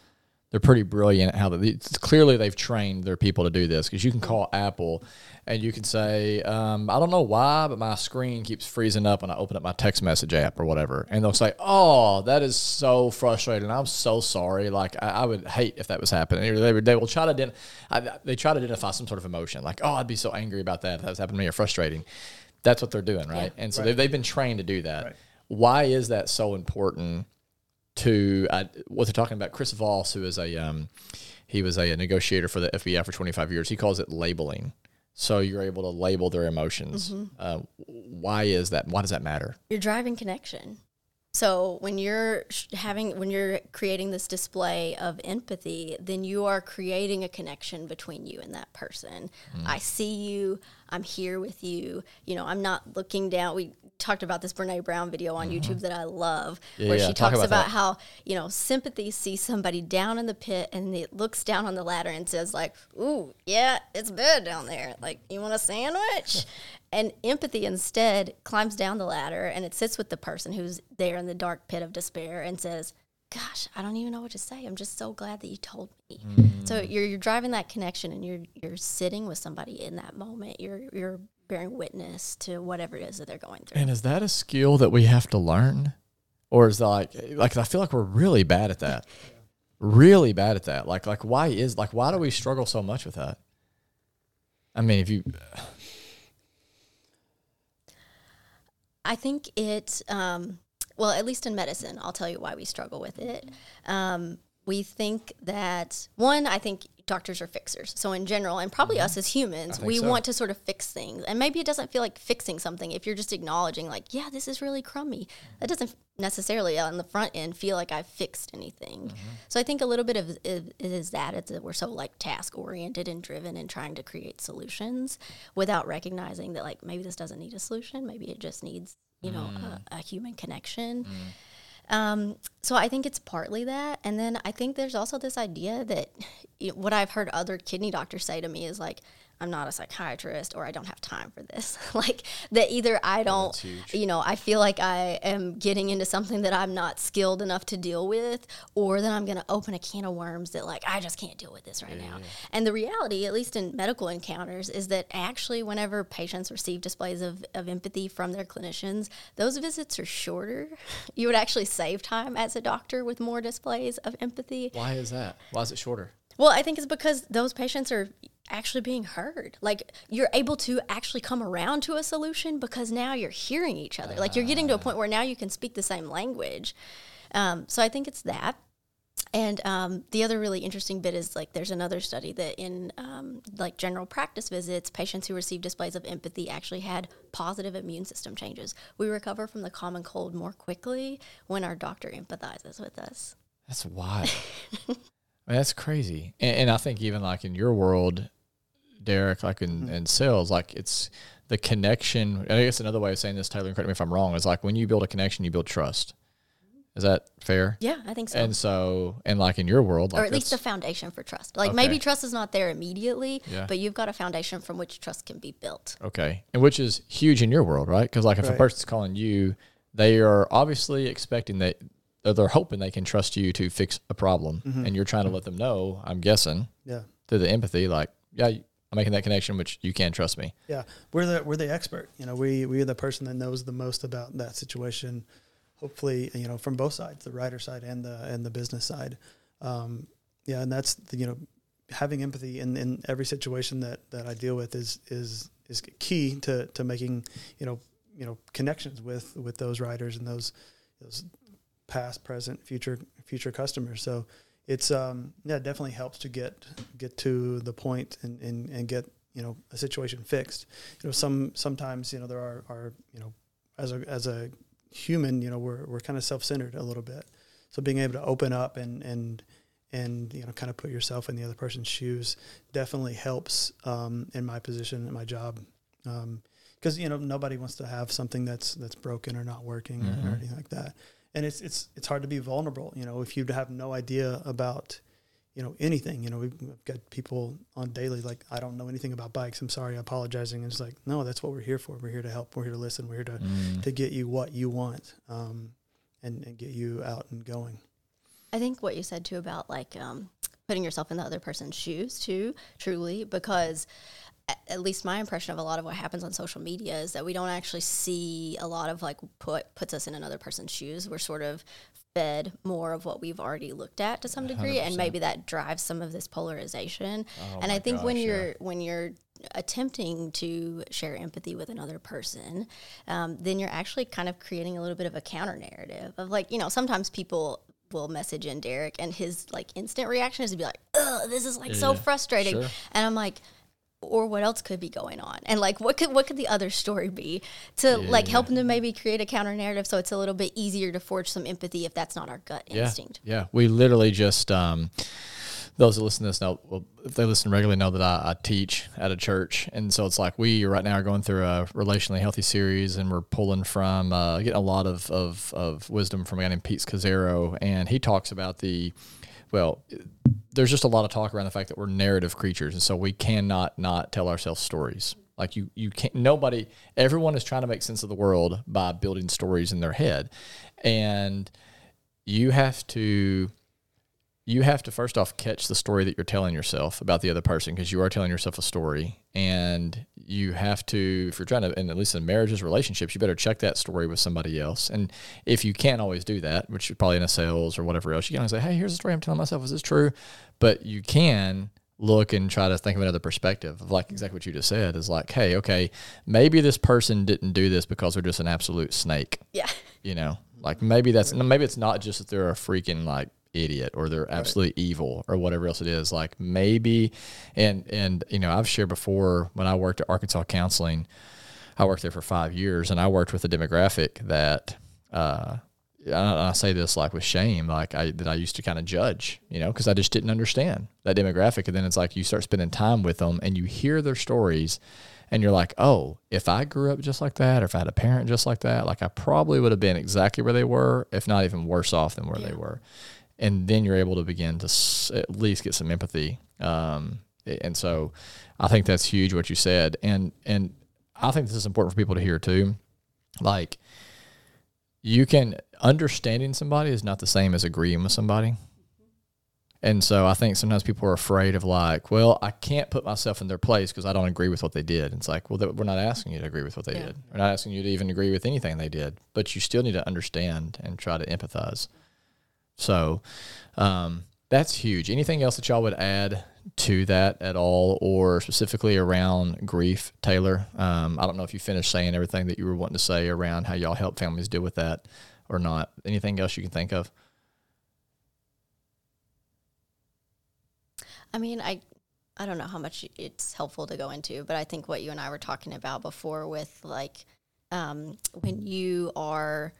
they're pretty brilliant at how they, it's clearly they've trained their people to do this because you can call Apple and you can say, um, I don't know why, but my screen keeps freezing up when I open up my text message app or whatever. And they'll say, Oh, that is so frustrating. I'm so sorry. Like, I, I would hate if that was happening. They, they will try to, ident- I, they try to identify some sort of emotion. Like, Oh, I'd be so angry about that if that was happening to me or frustrating. That's what they're doing, right? And so they've, they've been trained to do that. Right. Why is that so important? To uh, what they're talking about. Chris Voss, who is a um, he was a, negotiator for the FBI for 25 years. He calls it labeling. So you're able to label their emotions. Uh, why is that? Why does that matter? you're driving connection. So when you're having when you're creating this display of empathy, then you are creating a connection between you and that person. I see you. I'm here with you. You know, I'm not looking down. We talked about this Brene Brown video on mm-hmm. YouTube that I love, Yeah, where yeah, she talk talks about about how you know sympathy sees somebody down in the pit and it looks down on the ladder and says like, "Ooh, yeah, it's bad down there. Like, you want a sandwich?" and empathy instead climbs down the ladder and it sits with the person who's there in the dark pit of despair and says, "Gosh, I don't even know what to say. I'm just so glad that you told me." So mm. you're you're driving that connection and you're you're sitting with somebody in that moment. You're you're bearing witness to whatever it is that they're going through. And is that a skill that we have to learn, or is that like like I feel like we're really bad at that, really bad at that. Like like why is like why do we struggle so much with that? I mean, if you I think it, um, well, at least in medicine, I'll tell you why we struggle with it. Um, we think that, one, I think doctors are fixers. So, in general, and probably mm-hmm. us as humans, we so. want to sort of fix things. And maybe it doesn't feel like fixing something if you're just acknowledging, like, yeah, this is really crummy. Mm-hmm. That doesn't necessarily uh, on the front end feel like I've fixed anything. Mm-hmm. So, I think a little bit of it is that it's that we're so like task oriented and driven and trying to create solutions without recognizing that, like, maybe this doesn't need a solution. Maybe it just needs, you know, mm. a, a human connection. Mm. Um, so I think it's partly that, and then I think there's also this idea that what I've heard other kidney doctors say to me is like, "I'm not a psychiatrist," or "I don't have time for this." like that either I don't, you know, I feel like I am getting into something that I'm not skilled enough to deal with, or that I'm going to open a can of worms that like I just can't deal with this right now. And the reality, at least in medical encounters, is that actually whenever patients receive displays of, of empathy from their clinicians, those visits are shorter. You would actually save time as a doctor with more displays of empathy. why is that? Why is it shorter? Well, I think it's because those patients are actually being heard. Like you're able to actually come around to a solution because now you're hearing each other. Like you're getting to a point where now you can speak the same language. Um, so I think it's that. And um, the other really interesting bit is like there's another study that in um, like general practice visits, patients who received displays of empathy actually had positive immune system changes. We recover from the common cold more quickly when our doctor empathizes with us. That's wild. I mean, that's crazy. And, and I think even like in your world, Derek, like in, Mm-hmm. in sales, like it's the connection. I guess another way of saying this, Taylor, correct me if I'm wrong, is like when you build a connection, you build trust. Is that fair? Yeah, I think so. And so, and like in your world, like or at least that's- foundation for trust. Like Okay. maybe trust is not there immediately, Yeah. but you've got a foundation from which trust can be built. Okay. And which is huge in your world, right? Because like if a person's calling you, they are obviously expecting that they're hoping they can trust you to fix a problem, Mm-hmm. and you're trying to let them know. I'm guessing Yeah. through the empathy, like, yeah, making that connection, which you can trust me. Yeah, we're the we're the expert. You know, we we're the person that knows the most about that situation. Hopefully, you know, from both sides, the writer side and the and the business side. Um, yeah, and that's the, you know, having empathy in, in every situation that that I deal with is is is key to to making you know you know connections with with those writers and those those past, present, future future customers. So it's um yeah, it definitely helps to get get to the point and, and, and get you know a situation fixed. You know, some sometimes you know there are, are you know as a as a human, you know, we're we're kind of self centered a little bit. So being able to open up and and and you know kind of put yourself in the other person's shoes definitely helps um, in my position in my job because you know nobody wants to have something that's that's broken or not working or, Mhm. or anything like that and it's it's it's hard to be vulnerable you know if you have no idea about you know anything you know we've, we've got people on daily like i don't know anything about bikes. I'm sorry apologizing. And it's like no that's what we're here for. We're here to help. We're here to listen. We're here to Mm. to get you what you want um, and, and get you out and going. I think what you said too about like um, putting yourself in the other person's shoes too, truly, because a- at least my impression of a lot of what happens on social media is that we don't actually see a lot of like put puts us in another person's shoes. We're sort of fed more of what we've already looked at to some degree, and 100%. maybe that drives some of this polarization. Oh and I think when gosh, yeah. you're when you're attempting to share empathy with another person, um, then you're actually kind of creating a little bit of a counter narrative of like, you know, sometimes people will message in Derek and his like instant reaction is to be like, oh, this is like so frustrating. sure. And I'm like, or what else could be going on? And like what could what could the other story be to like Yeah. help them to maybe create a counter narrative so it's a little bit easier to forge some empathy if that's not our gut yeah, instinct. Yeah, we literally just um, those that listen to this know. Well, if they listen regularly, know that I, I teach at a church, and so it's like we right now are going through a relationally healthy series, and we're pulling from uh, getting a lot of, of of wisdom from a guy named Pete Scazzero, and he talks about the well. There's just a lot of talk around the fact that we're narrative creatures, and so we cannot not tell ourselves stories. Like you, you can't. Nobody, everyone is trying to make sense of the world by building stories in their head, and you have to you have to first off catch the story that you're telling yourself about the other person because you are telling yourself a story and you have to if you're trying to and at least in marriages relationships you better check that story with somebody else and if you can't always do that which is probably in a sales or whatever else you can always say hey here's the story i'm telling myself is this true but you can look and try to think of another perspective of like exactly what you just said is like hey okay maybe this person didn't do this because they're just an absolute snake. Yeah. you know like maybe that's maybe it's not just that they're a freaking like idiot or they're absolutely evil or whatever else it is. Like maybe and and you know i've shared before when i worked at arkansas counseling i worked there for five years and i worked with a demographic that uh I I say this like with shame, like I that I used to kind of judge, you know, because I just didn't understand that demographic. And then it's like you start spending time with them and you hear their stories, and you're like, oh, if I grew up just like that, or if I had a parent just like that, like I probably would have been exactly where they were, if not even worse off than where they were. And then you're able to begin to s- at least get some empathy. Um, and so I think that's huge what you said. And and I think this is important for people to hear too. Like you can understanding somebody is not the same as agreeing with somebody. And so I think sometimes people are afraid of like, well, I can't put myself in their place because I don't agree with what they did. It's like, well, we're not asking you to agree with what they Yeah. did. We're not asking you to even agree with anything they did, but you still need to understand and try to empathize. So um, that's huge. Anything else that y'all would add to that at all, or specifically around grief, Taylor? Um, I don't know if you finished saying everything that you were wanting to say around how y'all help families deal with that or not. Anything else you can think of? I mean, I I don't know how much it's helpful to go into, but I think what you and I were talking about before with like um, when you are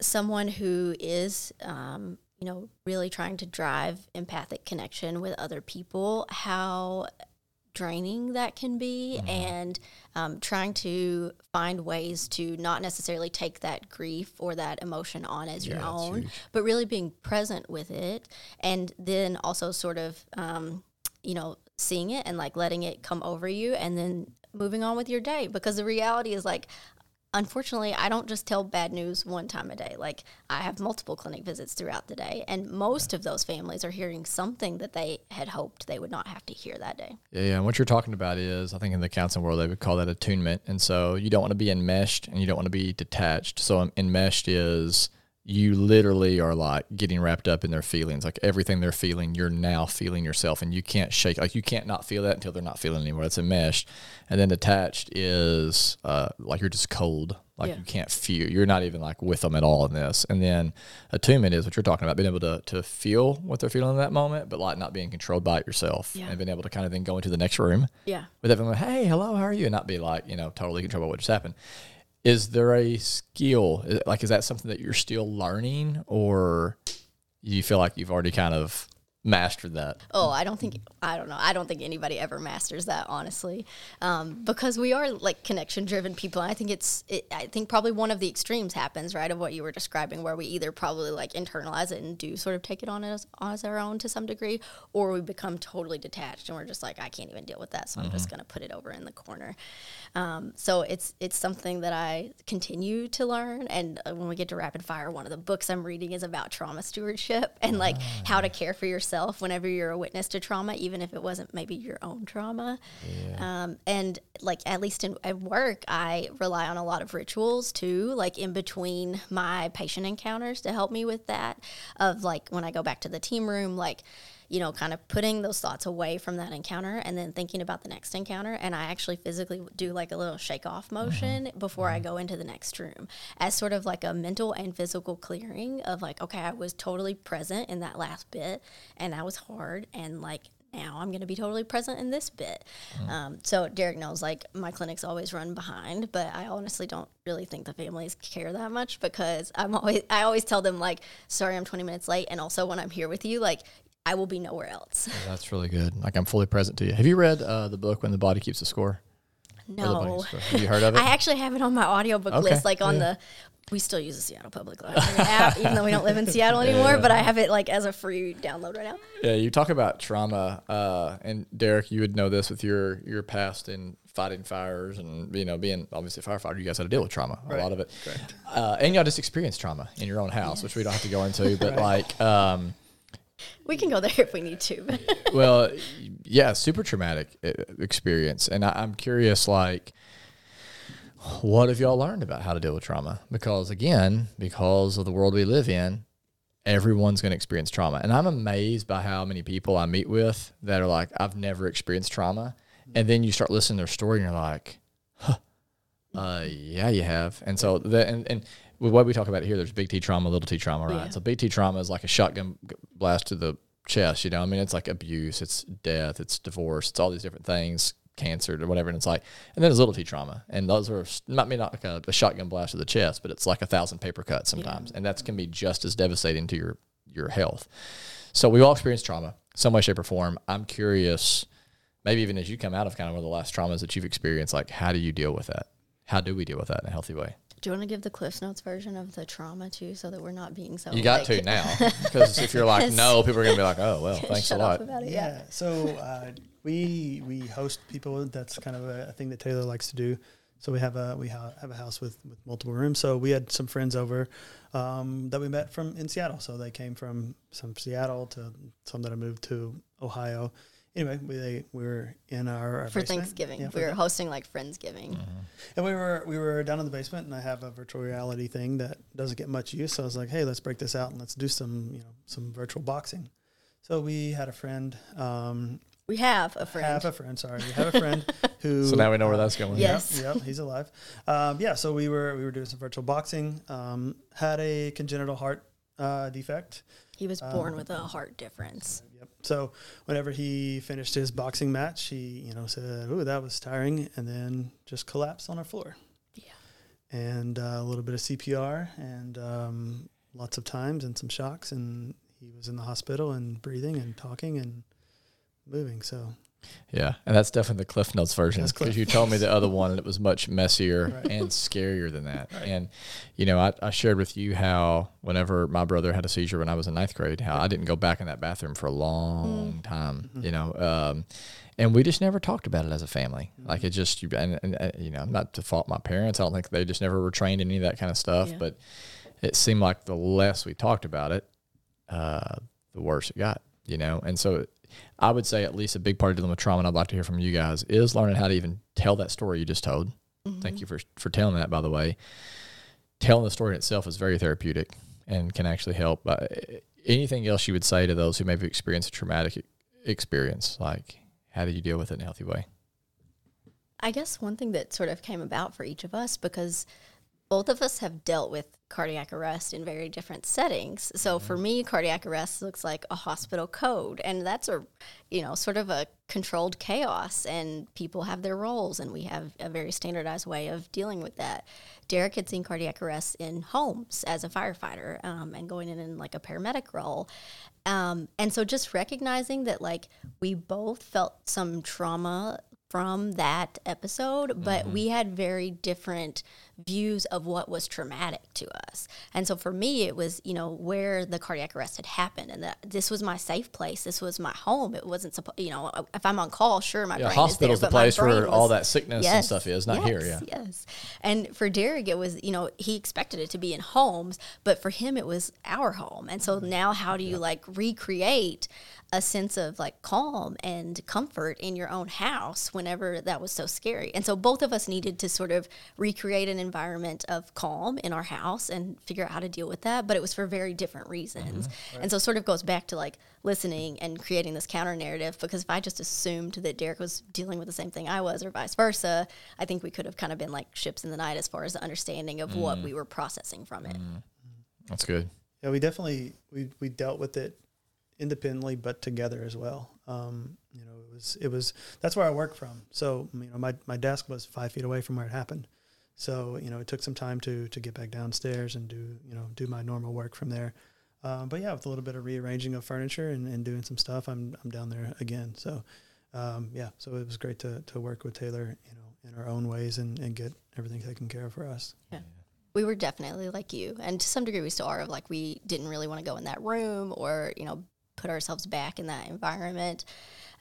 someone who is um, you know really trying to drive empathic connection with other people, how draining that can be and um, trying to find ways to not necessarily take that grief or that emotion on as your Yeah, it's own but really being present with it and then also sort of um, you know seeing it and like letting it come over you and then moving on with your day because the reality is like unfortunately i don't just tell bad news one time a day like i have multiple clinic visits throughout the day and most of those families are hearing something that they had hoped they would not have to hear that day Yeah, yeah. And what you're talking about is, I think in the counseling world, they would call that attunement. And so you don't want to be enmeshed and you don't want to be detached. So um, enmeshed is you literally are like getting wrapped up in their feelings. Like everything they're feeling, you're now feeling yourself and you can't shake, like you can't not feel that until they're not feeling anymore. That's enmeshed. And then detached is uh, like you're just cold. Like Yeah. you can't feel, you're not even like with them at all in this. And then attunement is what you're talking about, being able to, to feel what they're feeling in that moment, but like not being controlled by it yourself Yeah. and being able to kind of then go into the next room yeah with everyone, hey, hello, how are you? And not be like, you know, totally controlled by what just happened. Is there a skill? Like, is that something that you're still learning or you feel like you've already kind of mastered that? Oh, I don't think I don't know. I don't think anybody ever masters that honestly, um, because we are like connection driven people. And I think it's it, I think probably one of the extremes happens right of what you were describing, where we either probably like internalize it and do sort of take it on as on as our own to some degree, or we become totally detached and we're just like I can't even deal with that, so I'm just gonna put it over in the corner. Um, so it's it's something that I continue to learn. And uh, when we get to rapid fire, one of the books I'm reading is about trauma stewardship and like how to care for yourself whenever you're a witness to trauma, even if it wasn't maybe your own trauma. Um, and like at least in at work, I rely on a lot of rituals too, like in between my patient encounters to help me with that. Of like when I go back to the team room, like you know, kind of putting those thoughts away from that encounter and then thinking about the next encounter. And I actually physically do like a little shake off mm-hmm. motion before I mm-hmm. go into the next room as sort of like a mental and physical clearing of like, okay, I was totally present in that last bit and that was hard. And like, now I'm going to be totally present in this bit. Mm-hmm. Um, so Derek knows like my clinics always run behind, but I honestly don't really think the families care that much because I'm always I always tell them like, sorry, I'm 20 minutes late, and also when I'm here with you, like I will be nowhere else. That's really good. Like, I'm fully present to you. Have you read uh, the book When the Body Keeps the Score? Or the Body No, the Score? Have you heard of it? I actually have it on my audiobook Okay, list, like on yeah. the. We still use the Seattle Public Library app, even though we don't live in Seattle anymore. But I have it like as a free download right now. Yeah, you talk about trauma, uh, and Derek, you would know this with your your past in fighting fires and you know being obviously a firefighter. You guys had to deal with trauma, a lot of it, Correct. uh, and y'all just experienced trauma in your own house, which we don't have to go into. But like, um, We can go there if we need to. well, yeah, super traumatic uh, experience, and I, I'm curious, like, what have y'all learned about how to deal with trauma? Because again, because of the world we live in, everyone's going to experience trauma, and I'm amazed by how many people I meet with that are like, I've never experienced trauma, and then you start listening to their story, and you're like, huh, uh, yeah, you have, and so the and and. With what we talk about here, there's big T trauma, little T trauma, right? Yeah. So big T trauma is like a shotgun blast to the chest, you know. I mean, it's like abuse, it's death, it's divorce, it's all these different things, cancer or whatever. And it's like, and then there's little T trauma, and those are not maybe not like a, a shotgun blast to the chest, but it's like a thousand paper cuts sometimes, and that's can be just as devastating to your your health. So we all experience trauma, some way, shape, or form. I'm curious, maybe even as you come out of kind of one of the last traumas that you've experienced, like how do you deal with that? How do we deal with that in a healthy way? Do you want to give the Cliffs Notes version of the trauma too, so that we're not being so? You got like, to now, because if you're like, no, people are gonna be like, oh well, thanks a lot. about it. Yeah. Yeah. So uh, we we host people. That's kind of a, a thing that Taylor likes to do. So we have a we ha- have a house with, with multiple rooms. So we had some friends over um, that we met from in Seattle. So they came from some Seattle to some that I moved to Ohio. Anyway, we they, we were in our, our For basement. Thanksgiving, Yeah, for we were hosting like Friendsgiving. and we were we were down in the basement, and I have a virtual reality thing that doesn't get much use. So I was like, hey, let's break this out and let's do some you know some virtual boxing. So we had a friend. Um, We have a friend. have a friend. Sorry, we have a friend who. So now we know where that's going. Yeah. Yep, Yes. Yep, he's alive. Um, yeah, so we were we were doing some virtual boxing. Um, had a congenital heart uh, defect, He was born with a heart difference. Yep. So whenever he finished his boxing match, he you know said, "Ooh, that was tiring," and then just collapsed on our floor. Yeah. And uh, a little bit of CPR and um, lots of times and some shocks, and he was in the hospital and breathing and talking and moving. So Yeah, and that's definitely the Cliff Notes version because you told me the other one and it was much messier Right. and scarier than that. And you know, I, I shared with you how whenever my brother had a seizure when I was in ninth grade, how I didn't go back in that bathroom for a long time. You know, um, and we just never talked about it as a family. Like it just, you- and, and uh, you know, not to fault my parents. I don't think they just never were trained in any of that kind of stuff. Yeah. But it seemed like the less we talked about it, uh, the worse it got, you know? And so I would say at least a big part of dealing with trauma, and I'd like to hear from you guys, is learning how to even tell that story you just told. Thank you for, for telling that, by the way. Telling the story in itself is very therapeutic and can actually help. Uh, anything else you would say to those who maybe experienced a traumatic experience? Like, how do you deal with it in a healthy way? I guess one thing that sort of came about for each of us because both of us have dealt with cardiac arrest in very different settings. So for me, cardiac arrest looks like a hospital code, and that's a, you know, sort of a controlled chaos, and people have their roles, and we have a very standardized way of dealing with that. Derek had seen cardiac arrest in homes as a firefighter um, and going in in like a paramedic role. Um, and so just recognizing that like we both felt some trauma from that episode, but mm-hmm. we had very different views of what was traumatic to us. And so for me, it was, you know, where the cardiac arrest had happened and that this was my safe place. This was my home. It wasn't supposed, you know, uh, if I'm on call, sure, my Yeah, brain hospital's is the there, my place where brain all was- that sickness and stuff is, not here, yeah. Yes. And for Derek, it was, you know, he expected it to be in homes, but for him, it was our home. And so mm-hmm. now, how do you like recreate a sense of like calm and comfort in your own house whenever that was so scary? And so both of us needed to sort of recreate an environment of calm in our house and figure out how to deal with that. But it was for very different reasons. Mm-hmm. And so, sort of goes back to like listening and creating this counter narrative because if I just assumed that Derek was dealing with the same thing I was or vice versa, I think we could have kind of been like ships in the night as far as the understanding of what mm. we were processing from it. Mm. That's good. Yeah, we definitely we we dealt with it independently, but together as well. Um, you know, it was it was that's where I work from. So you know, my my desk was five feet away from where it happened. So you know, it took some time to to get back downstairs and do you know do my normal work from there. Um, but yeah, with a little bit of rearranging of furniture and, and doing some stuff, I'm I'm down there again. So um, yeah, so it was great to to work with Taylor, you know, in our own ways and, and get everything taken care of for us. Yeah. We were definitely like you and to some degree we still are of like we didn't really want to go in that room or you know put ourselves back in that environment.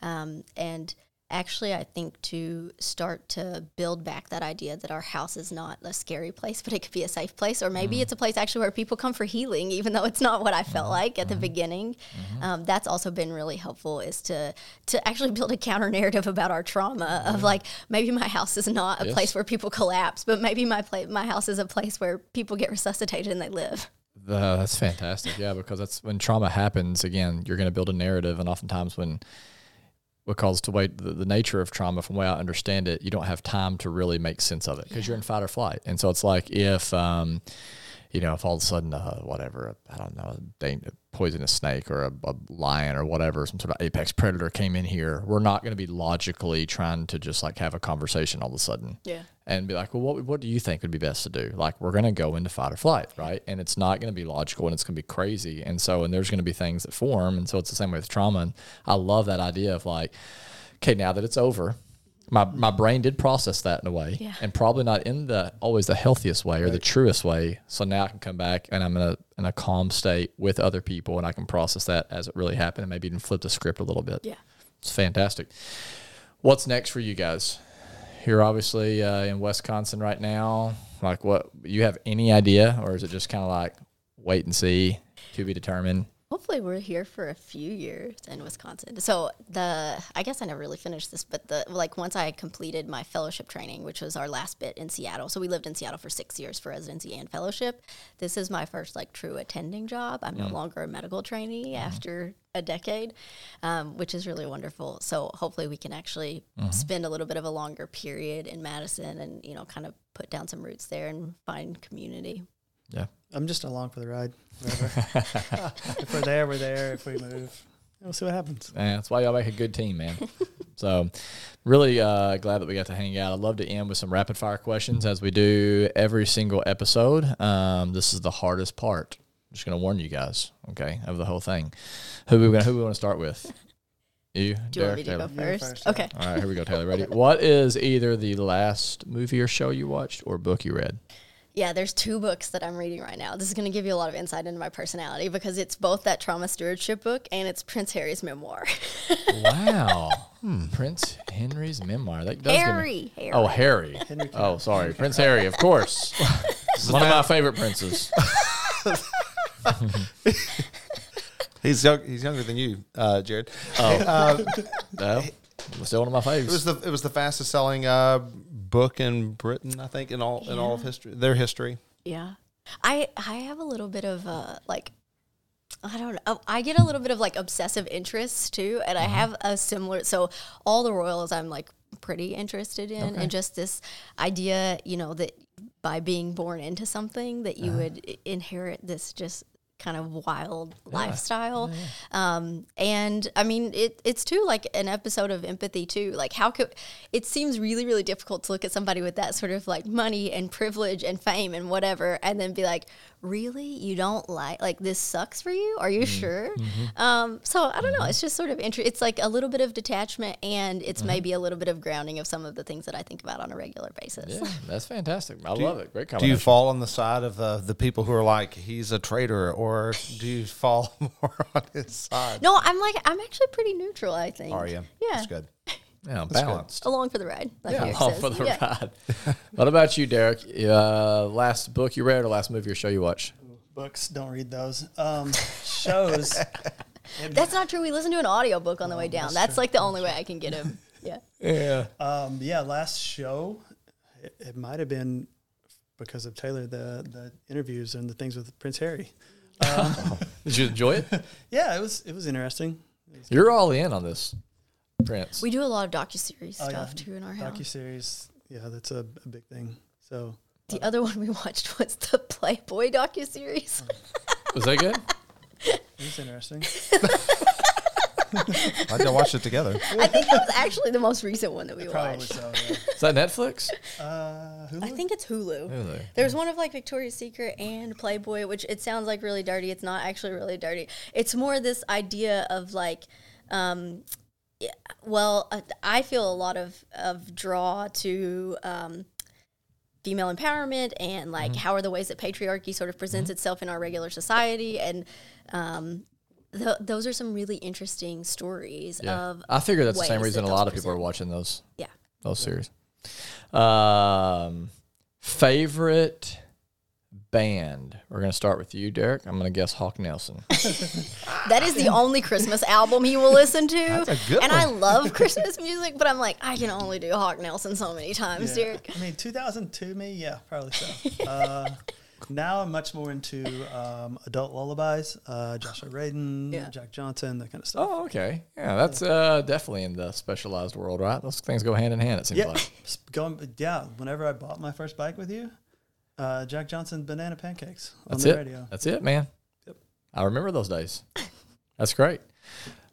Um, and actually i think to start to build back that idea that our house is not a scary place but it could be a safe place or maybe mm-hmm. it's a place actually where people come for healing even though it's not what i felt mm-hmm. like at the mm-hmm. beginning. Um, that's also been really helpful is to to actually build a counter narrative about our trauma of like maybe my house is not a Yes. place where people collapse but maybe my pla- my house is a place where people get resuscitated and they live Uh, that's fantastic. Yeah, because that's when trauma happens. Again, you're going to build a narrative, and oftentimes when because to wait the, the nature of trauma, from the way I understand it, you don't have time to really make sense of it because you're in fight or flight. And so it's like if um, you know, if all of a sudden, uh, whatever, I don't know, a a poisonous snake or a, a lion or whatever, some sort of apex predator came in here, we're not going to be logically trying to just like have a conversation all of a sudden yeah and be like, well, what, what do you think would be best to do? Like, we're going to go into fight or flight, right? And it's not going to be logical and it's going to be crazy. And so, and there's going to be things that form. And so it's the same way with trauma. And I love that idea of like, okay, now that it's over, my, my brain did process that in a way Yeah. and probably not in the always the healthiest way or the truest way. So now I can come back and I'm in a, in a calm state with other people and I can process that as it really happened and maybe even flip the script a little bit. yeah It's fantastic. What's next for you guys? You're obviously uh, in Wisconsin right now. Like, what you have any idea, or is it just kind of like wait and see, to be determined? Hopefully, we're here for a few years in Wisconsin. So the I guess I never really finished this, but the like once I completed my fellowship training, which was our last bit in Seattle. So we lived in Seattle for six years for residency and fellowship. This is my first like true attending job. I'm no mm. longer a medical trainee mm-hmm. after a decade, um, which is really wonderful. So hopefully we can actually mm-hmm. spend a little bit of a longer period in Madison and you know kind of put down some roots there and find community. Yeah. I'm just along for the ride. If we're there, we're there. If we move, we'll see what happens. Yeah, that's why y'all make a good team, man. so, really uh, glad that we got to hang out. I'd love to end with some rapid fire questions as we do every single episode. Um, this is the hardest part. I'm just gonna warn you guys, okay, of the whole thing. Who we gonna who we want to start with? You, Do you want me to go Taylor? You first? first, Okay. All right, here we go, Taylor. Ready? What is either the last movie or show you watched or book you read? Yeah, there's two books that I'm reading right now. This is going to give you a lot of insight into my personality because it's both that trauma stewardship book and it's Prince Harry's memoir. Wow, hmm, Prince Henry's memoir. That does give me- Harry, Harry. Oh, Harry. Henry Oh, sorry, Prince Harry, of course. One of my favorite princes. He's young, he's younger than you, uh, Jared. Oh, Uh, no, still one of my it was the it was the fastest selling uh, book in Britain, I think, in all in all of history, their history. Yeah. I I have a little bit of uh like I don't know. I get a little bit of like obsessive interest too, and I have a similar. So all the royals, I'm like pretty interested in, and just this idea, you know, that by being born into something, that you would inherit this just kind of wild lifestyle. Um, and I mean, it, it's too like an episode of empathy too. Like how could it seems really really difficult to look at somebody with that sort of like money and privilege and fame and whatever, and then be like, really, you don't like like this sucks for you? Are you mm, sure? Mm-hmm. Um, so I don't know. Mm-hmm. It's just sort of inter- It's like a little bit of detachment, and it's mm-hmm. maybe a little bit of grounding of some of the things that I think about on a regular basis. Yeah, that's fantastic. I love it. Great Do you fall on the side of the the people who are like he's a traitor, or do you fall more on his side? No, I'm like I'm actually pretty neutral. I think. Are you? Yeah. that's good. Yeah, balanced. Along for the ride. Like Yeah, Eric all says. for the Yeah. ride. what about you, Derek? Uh, last book you read or last movie or show you watch? Books, don't read those. Um, shows. That's not true. We listened to an audiobook on the way down. That's, like the only way I can get him. Yeah. Yeah. Um, yeah, last show, it, it might have been because of Taylor the the interviews and the things with Prince Harry. Did you enjoy it? Yeah, it was it was interesting. You're all in on this, Prince. We do a lot of docuseries Oh, stuff yeah. too in our house. Docu series, yeah, that's a, a big thing. So the other one we watched was the Playboy docuseries. Was that good? it was interesting. Why'd y'all watch it together? I think that was actually the most recent one that we Probably watched. so. Is that Netflix? Uh, Hulu? I think it's Hulu. Hulu. There's one of like Victoria's Secret and Playboy, which it sounds like really dirty. It's not actually really dirty. It's more this idea of like, um, yeah, well, I feel a lot of of draw to. Um, female empowerment and like how are the ways that patriarchy sort of presents itself in our regular society and um, th- those are some really interesting stories Yeah. of I figure that's the same reason a lot of people are watching those yeah those series. Um, favorite band. We're gonna start with you, Derek. I'm gonna guess Hawk Nelson. That is the only Christmas album he will listen to. That's a good and one. I love Christmas music, but I'm like, I can only do Hawk Nelson so many times, Yeah. Derek. I mean, 2002 me, yeah, probably so. uh, now I'm much more into um, adult lullabies, uh, Joshua Radin, Yeah. Jack Johnson, that kind of stuff. oh, okay. Yeah, that's uh, definitely in the specialized world, right? Those things go hand in hand. It seems yeah, like. going. Yeah, whenever I bought my first bike with you, uh, Jack Johnson banana pancakes on That's the it. radio. That's it, man. Yep. I remember those days. That's great.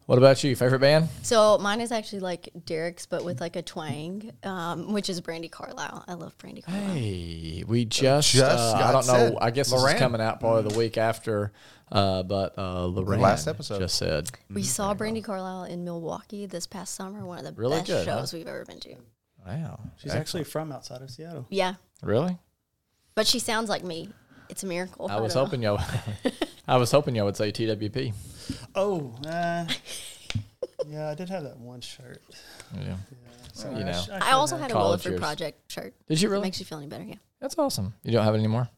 What about you? Favorite band? So mine is actually like Derek's, but with like a twang, um, which is Brandi Carlile. I love Brandi Carlile. Hey, we just, Just uh, I don't know. said. I guess this Lorraine. is coming out probably the week after, uh, but uh, Lorraine last episode. just said. We saw Brandi Carlile in Milwaukee this past summer. One of the Really best good, huh? shows we've ever been to. Wow. She's actually from outside of Seattle. Yeah, Really? But she sounds like me. It's a miracle. I was hoping y'all. I was hoping y'all would say TWP. Oh, uh, yeah, I did have that one shirt. Yeah. Yeah, so You know. sh- I should also had a College Williford years. Project shirt. Did you If it really? makes you feel any better, yeah. That's awesome. You don't have it anymore.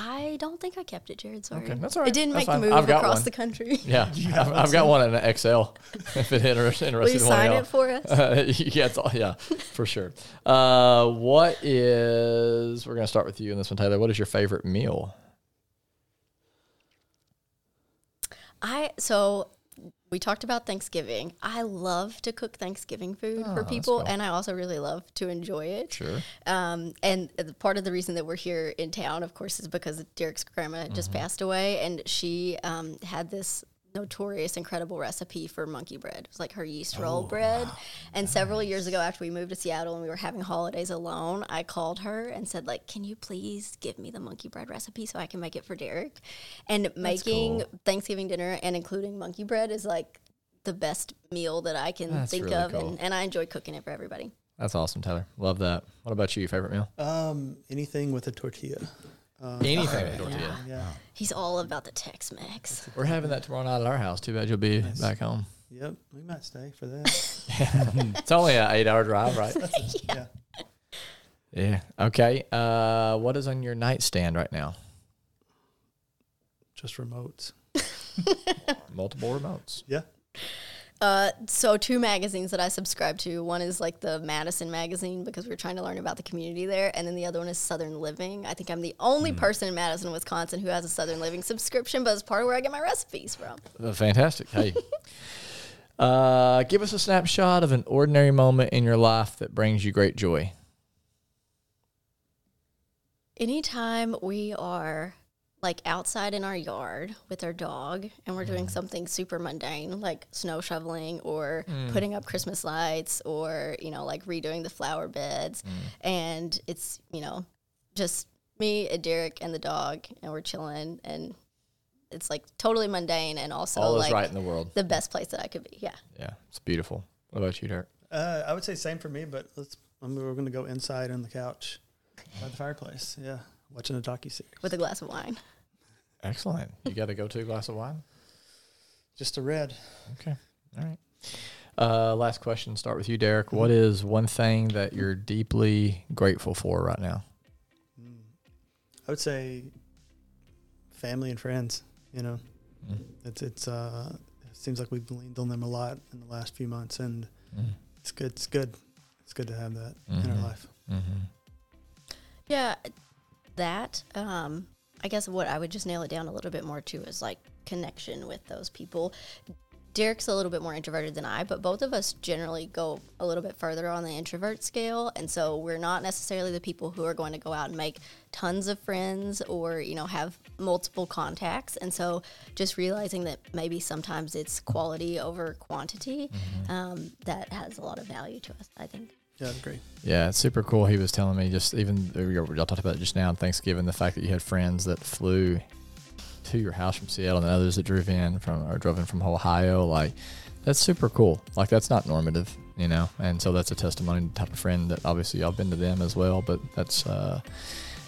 I don't think I kept it, Jared. Sorry. Okay, that's all right. It didn't That's make fine. the move I've got across one. the country. Yeah, I've, I've got one in an XL. if it inter- interested Will you sign it y'all. for us? Uh, yeah, it's all, yeah, for sure. Uh, what is? We're gonna start with you in this one, Taylor. What is your favorite meal? I so we talked about Thanksgiving. I love to cook Thanksgiving food Oh, for people, cool. and I also really love to enjoy it. Sure. Um, and part of the reason that we're here in town, of course, is because Derek's grandma had just passed away, and she um, had this notorious, incredible recipe for monkey bread. It was like her yeast roll bread. And several years ago, after we moved to Seattle and we were having holidays alone, I called her and said, like, "Can you please give me the monkey bread recipe so I can make it for Derek?" And making Thanksgiving dinner and including monkey bread is like the best meal that I can That's think really of, cool. and, and I enjoy cooking it for everybody. That's awesome, Tyler. Love that. What about you? Your Favorite meal? Um, anything with a tortilla. Anything with tortilla. Yeah. He's all about the Tex-Mex. We're having that tomorrow night at our house. Too bad you'll be back home. Yep. We might stay for that. It's only an eight-hour drive, right? yeah. yeah. Okay. Uh, what is on your nightstand right now? Just remotes. Multiple remotes. Yeah. Uh, so two magazines that I subscribe to. One is like the Madison magazine because we are trying to learn about the community there, and then the other one is Southern Living. I think I'm the only person in Madison, Wisconsin, who has a Southern Living subscription, but it's part of where I get my recipes from. Uh, Fantastic. Hey. uh, give us a snapshot of an ordinary moment in your life that brings you great joy. Anytime we are like outside in our yard with our dog and we're doing mm. something super mundane like snow shoveling or mm. putting up Christmas lights or, you know, like redoing the flower beds. Mm. And it's, you know, just me and Derek and the dog and we're chilling and it's like totally mundane and also All is like right in the world. the best place that I could be. Yeah. Yeah, it's beautiful. What about you, Derek? Uh, I would say same for me, but let's. I mean, we're going to go inside on the couch by the fireplace. Yeah, watching a docu series. With a glass of wine. Excellent. You got to go to a glass of wine? Just a red. Okay. All right. Uh, last question. Start with you, Derek. What is one thing that you're deeply grateful for right now? I would say family and friends. You know, Mm. it's it's uh, it seems like we've leaned on them a lot in the last few months, and Mm. it's good. It's good. It's good to have that in Mhm. our life. Mm-hmm. Yeah, that. Um, I guess what I would just nail it down a little bit more to is like connection with those people. Derek's a little bit more introverted than I, but both of us generally go a little bit further on the introvert scale, and so we're not necessarily the people who are going to go out and make tons of friends or you know have multiple contacts. And so just realizing that maybe sometimes it's quality over quantity um, that has a lot of value to us. I think. Yeah, that's great. Yeah, it's super cool. He was telling me just even y'all talked about it just now on Thanksgiving, the fact that you had friends that flew to your house from Seattle and others that drove in from or drove in from Ohio. Like that's super cool. Like that's not normative, you know. And so that's a testimony to type of friend that obviously y'all been to them as well. But that's uh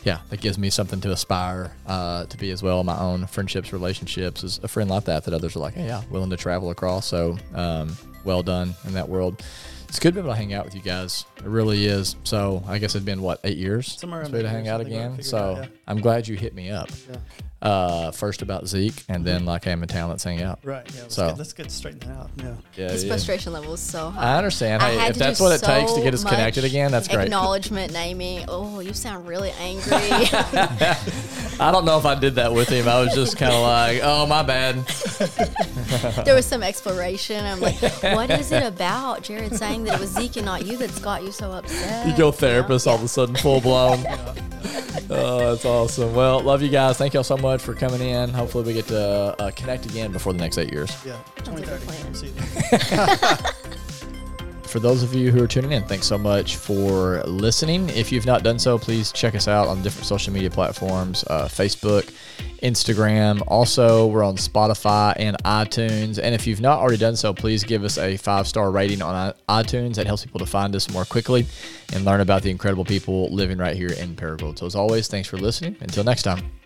yeah, that gives me something to aspire uh, to be as well. My own friendships, relationships, is a friend like that that others are like, hey, yeah, willing to travel across. So, um, well done in that world. It's good to be able to hang out with you guys. It really is. So, I guess it's been what eight years Somewhere since around we to hang out I think I again. So, out, yeah. I'm glad you hit me up. Yeah. Uh, first about Zeke, and then like, hey, I'm in town. Let's hang out. Right. Yeah. Let's, So- get, let's get straightened out. Yeah. Yeah, His yeah. frustration level is so high. I understand. I Hey, had if to that's do what it takes to get us connected again, that's great. Acknowledgement naming. Oh, you sound really angry. I don't know if I did that with him. I was just kind of like, oh, my bad. there was some exploration. I'm like, what is it about Jared saying that it was Zeke and not you that's got you so upset? You go therapist all of a sudden, full blown. oh, that's awesome. Well, love you guys. Thank y'all so much for coming in. Hopefully, we get to uh, connect again before the next eight years. Yeah. 2030. see you. For those of you who are tuning in, thanks so much for listening. If you've not done so, please check us out on different social media platforms uh, Facebook, Instagram. Also, we're on Spotify and iTunes. And if you've not already done so, please give us a five star rating on iTunes. That helps people to find us more quickly and learn about the incredible people living right here in Paragould. So, as always, thanks for listening. Until next time.